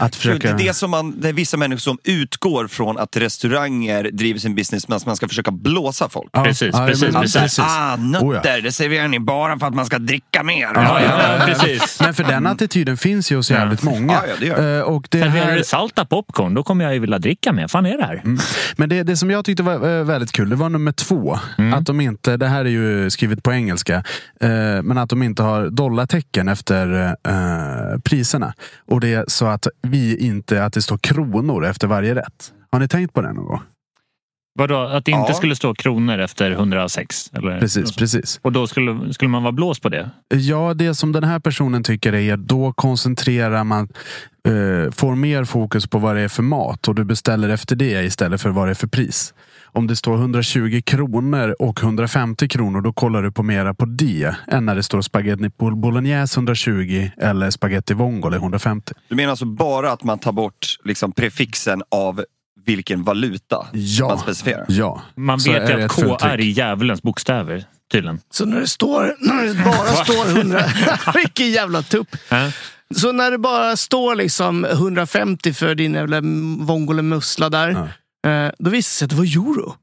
Att försöka... det är som man, det är vissa människor som utgår från att restauranger driver sin business medan man ska försöka blåsa folk. Ja, Precis, ja, precis, men- precis. Ah, nötter, Oh ja. det serverar ni bara för att man ska dricka mer. Ja, ja, precis. Men för den attityden finns ju hos jävligt många. Ja, ja, det gör Eh, och det Serverar här... du salta popcorn, då kommer jag ju vilja dricka mer. fan är det här? Men det, det som jag tyckte var eh, väldigt kul, det var nummer två. Att de inte, det här är ju skrivet på engelska, eh, men att de inte har dollartecken efter priserna. Och det är så att vi inte, att det står kronor efter varje rätt. Har ni tänkt på det någon gång? Vadå, att det inte Ja. skulle stå kronor efter 106? Eller? Precis, precis. Och då skulle, skulle man vara blåst på det? Ja, det som den här personen tycker är då koncentrerar man, eh, får mer fokus på vad det är för mat och du beställer efter det istället för vad det är för pris. Om det står 120 kronor och 150 kronor, då kollar du på mera på det än när det står spaghetti bolognese 120 eller spaghetti vongole 150. Du menar alltså bara att man tar bort liksom prefixen av vilken valuta Ja. man specificerar? Ja. Man Så vet ju att ett fullt K är djävulens bokstäver, tydligen. Så när det står, när det bara står 100... Vilken jävla tupp! Så när det bara står liksom 150 för din jävla vongole mussla där. eh, Då visar det sig att det var euro.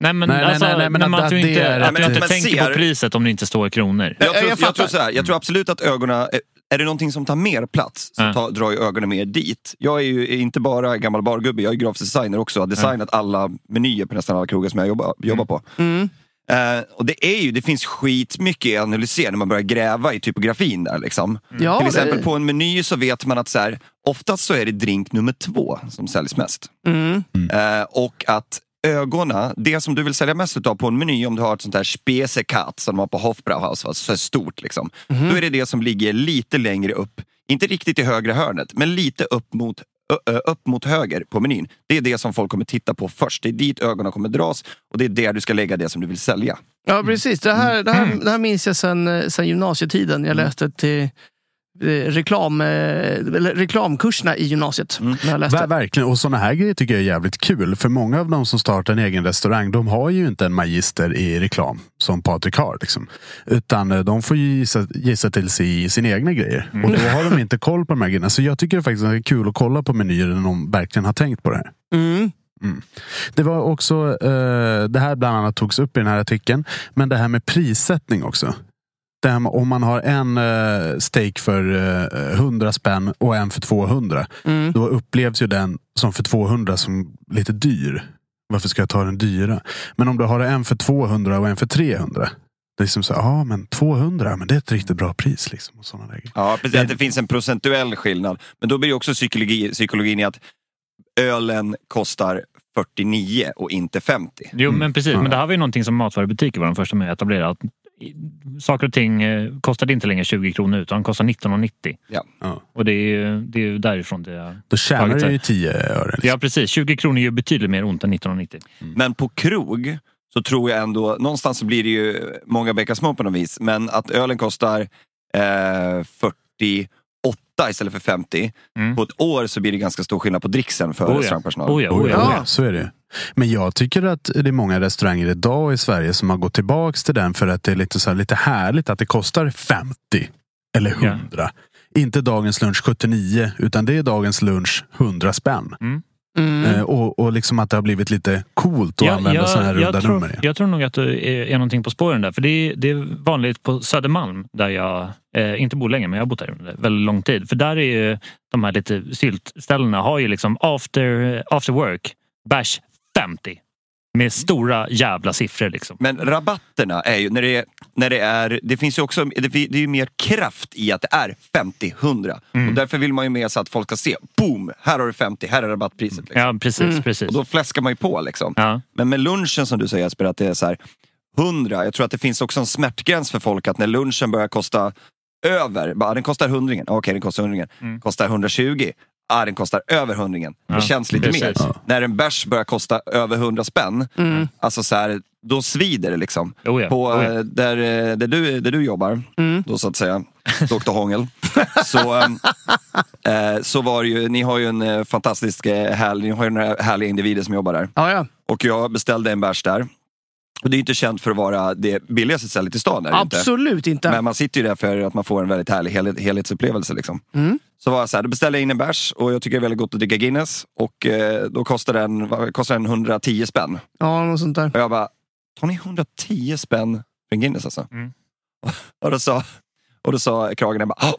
Nej, men, Nej, alltså, nej, nej, men men att- att du inte, är att du inte tänker ser- på priset om det inte står kronor. Jag Jag- tror, jag jag, tror så här, jag tror absolut att ögonen, är det någonting som tar mer plats så tar, drar ju ögonen mer dit. Jag är ju inte bara gammal bargubbe, jag är grafisk designer också. Har designat alla menyer på nästan alla krogar som jag jobbar, jobbar på. Mm. Eh, och det är ju, det finns skitmycket att analysera när man börjar gräva i typografin där liksom. Ja, Till exempel det- på en meny så vet man att så här, oftast så är det drink nummer två som säljs mest. Mm. Eh, och att ögonen, det som du vill sälja mest utav på en meny om du har ett sånt här spesekat som de har på Hofbrauhaus, va, så här stort liksom. Mhm. Då är det det som ligger lite längre upp, inte riktigt i högra hörnet, men lite upp mot, upp mot höger på menyn. Det är det som folk kommer titta på först. Det är dit ögonen kommer dras och det är där du ska lägga det som du vill sälja. Ja, precis. Det här, det här, det här minns jag sen, eh, sen gymnasietiden. Jag läste till reklam, eh, eller reklamkurserna i gymnasiet. När jag läste. Ver- Verkligen, och sådana här grejer tycker jag är jävligt kul. För många av de som startar en egen restaurang, de har ju inte en magister i reklam som Patrik har. Liksom. Utan eh, de får ju gissa, gissa till sig i sina egna grejer. Och då har de inte koll på de här grejerna. Så jag tycker det faktiskt är kul att kolla på menyer när de verkligen har tänkt på det här. Mm. Det var också, eh, det här bland annat togs upp i den här artikeln, men det här med prissättning också. Med, om man har en eh, steak för eh, 100 spänn och en för 200, Mm. då upplevs ju den som för 200 som lite dyr. Varför ska jag ta den dyra? Men om du har en för 200 och en för 300, det är som så, ja men 200, men det är ett riktigt bra pris. Liksom, och såna lägen. Ja, precis. Att det finns en procentuell skillnad. Men då blir det också psykologi, psykologin i att ölen kostar 49 och inte 50. Jo, men precis. Ja. Men det här var ju någonting som matvarubutiker var de första med att etablera. Att saker och ting eh, kostade inte längre 20 kronor utan kostar 19,90. Ja. Ja. Och det är ju det är ju därifrån det har Då tjänar du ju 10 öre. Liksom. Ja, precis. 20 kronor gör betydligt mer ont än 19,90. Men på krog så tror jag ändå, någonstans så blir det ju många bäckar små på något vis, men att ölen kostar eh, 48 istället för 50. Mm. På ett år så blir det ganska stor skillnad på dricksen för Oh ja. restaurangpersonal. Oh ja, Oh, oh ja, ja. Ja. så är det. Men jag tycker att det är många restauranger idag i Sverige som har gått tillbaks till den för att det är lite, så här, lite härligt att det kostar 50 eller 100. Inte dagens lunch 79 utan det är dagens lunch 100 spänn. Mm. Eh, och, och liksom att det har blivit lite coolt att använda sådana här runda tror, nummer. igen. jag tror nog att det är, är någonting på spåren där. För det är, det är vanligt på Södermalm där jag eh, inte bor längre men jag har bott där under väldigt lång tid. För där är ju de här lite syltställena har ju liksom after, after work, bash 50. Med stora jävla siffror liksom. Men rabatterna är ju, när det, är, när det är, det finns ju också, det, är ju mer kraft i att det är 50-100. Mm. Och därför vill man ju med så att folk ska se, boom, här har du 50, här är rabattpriset. Liksom. Ja, precis. precis. Och då fläskar man ju på liksom. Ja. Men med lunchen som du säger Jesper, att det är så här 100. Jag tror att det finns också en smärtgräns för folk att när lunchen börjar kosta över, bara, den kostar hundringen, okej den kostar hundringen. Mm. Kostar 120, ah, den kostar över hundringen. Ja, det känns lite precis. mer. Ja. När en bärs börjar kosta över 100 spänn, Mm. alltså så här, då svider det liksom. Oh ja, På, oh ja. där, eh, där, du, där du jobbar, Mm. då så att säga, Dr Hångel. så, eh, så var det ju, ni har ju en fantastisk härlig, ni har ju några härliga individer som jobbar där. Ja. Och jag beställde en bärs där. Och det är inte känt för att vara det billigaste stället i stan. Är det inte. Absolut inte. Men man sitter ju där för att man får en väldigt härlig helhet, helhetsupplevelse. Liksom. Mm. Så var jag så här, då beställde jag in en bärs och jag tycker det är väldigt gott att dricka Guinness. Och eh, då kostar den, vad kostar den 110 spänn. Ja, något sånt där. Och jag bara, tar ni 110 spänn för en Guinness alltså? Mm. Och, då sa, och då sa kragen, jag bara, "Ah,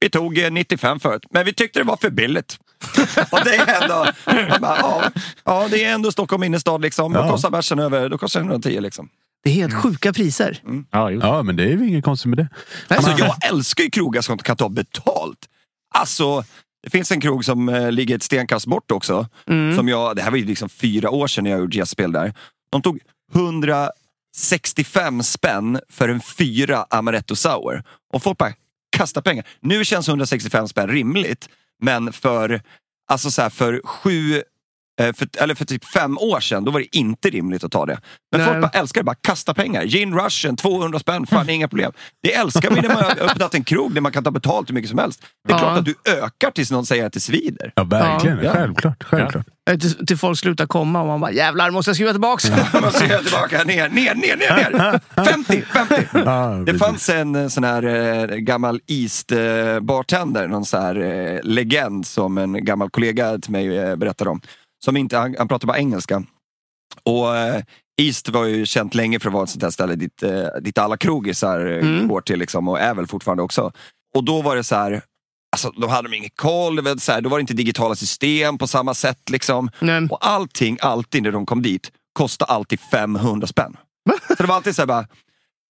vi tog eh, 95 förut, men vi tyckte det var för billigt. och det är ändå, jag bara, ja, ja, det är ändå Stockholm innerstad liksom. Då Ja. kostar bärsen över, då kostar den 110 liksom. Det är helt sjuka priser. Ja, jo. Ja, men det är ju inget konstigt med det. Alltså jag älskar ju krogar som kan ta betalt. Alltså, Det finns en krog som eh, ligger ett stenkast bort också. Mm. Som jag, det här var ju liksom fyra år sedan jag gjorde gästspel där. De tog 165 spänn för en fyra Amaretto Sour. Och folk bara kastar pengar. Nu känns 165 spänn rimligt, men för, alltså så här, för sju för, eller för typ fem år sedan, då var det inte rimligt att ta det. Men Nej. folk bara älskar det, bara kasta pengar. Gin Russian, 200 spänn, fan inga problem. Det älskar vi när man har öppnat en krog där man kan ta betalt hur mycket som helst. Det är Ja. klart att du ökar tills någon säger att det svider. Ja, verkligen. Ja. Självklart. självklart. Eh, Till, till folk slutar komma och man bara jävlar måste jag skriva tillbaka. Man ser tillbaka, ner, ner, ner, ner, ner. 50, 50. Ja, Det fanns en eh, sån här eh, gammal East-bartender, någon sån här eh, legend som en gammal kollega till mig eh, berättade om. Som inte, han, han pratade bara engelska. Och eh, East var ju känt länge för att vara ett sånt här ställe dit, eh, dit alla krogisar eh, Mm. går till liksom, och är väl fortfarande också. Och då var det så här, alltså, då hade de ingen koll, det var så här, då var det inte digitala system på samma sätt. Liksom. Nej. Och allting, alltid när de kom dit, kostade alltid 500 spänn. Så det var alltid så här bara,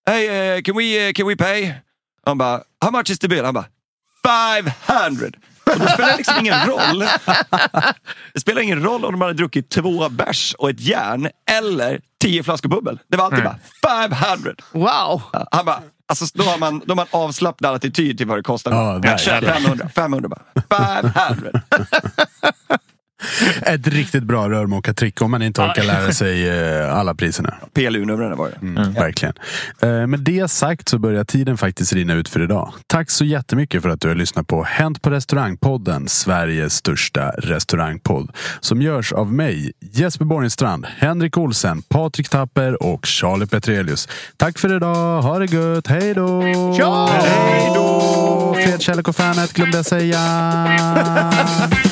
hey, eh, can, we, eh, can we pay? Han bara, how much is the bill? Han bara, 500! Och det spelar liksom ingen roll. Det spelar ingen roll om de hade druckit två bärs och ett järn eller tio flaskor bubbel. Det var alltid bara 500! Wow! Han bara, alltså, då, har man, då har man avslappnad attityd till vad det kostar. Kör verkligen. 500, 500 bara. 500! Ett riktigt bra rörmokartrick om man inte orkar lära sig eh, alla priserna. PLU-numren var det. Mm, Verkligen. Eh, Med det sagt så börjar tiden faktiskt rinna ut för idag. Tack så jättemycket för att du har lyssnat på Hänt på restaurangpodden, Sveriges största restaurangpodd. Som görs av mig, Jesper Borgenstrand, Henrik Olsen, Patrik Tapper och Charlie Petrelius. Tack för idag, ha det gött, hej då! Hej då! Fredkärlek och fanet glömde jag säga.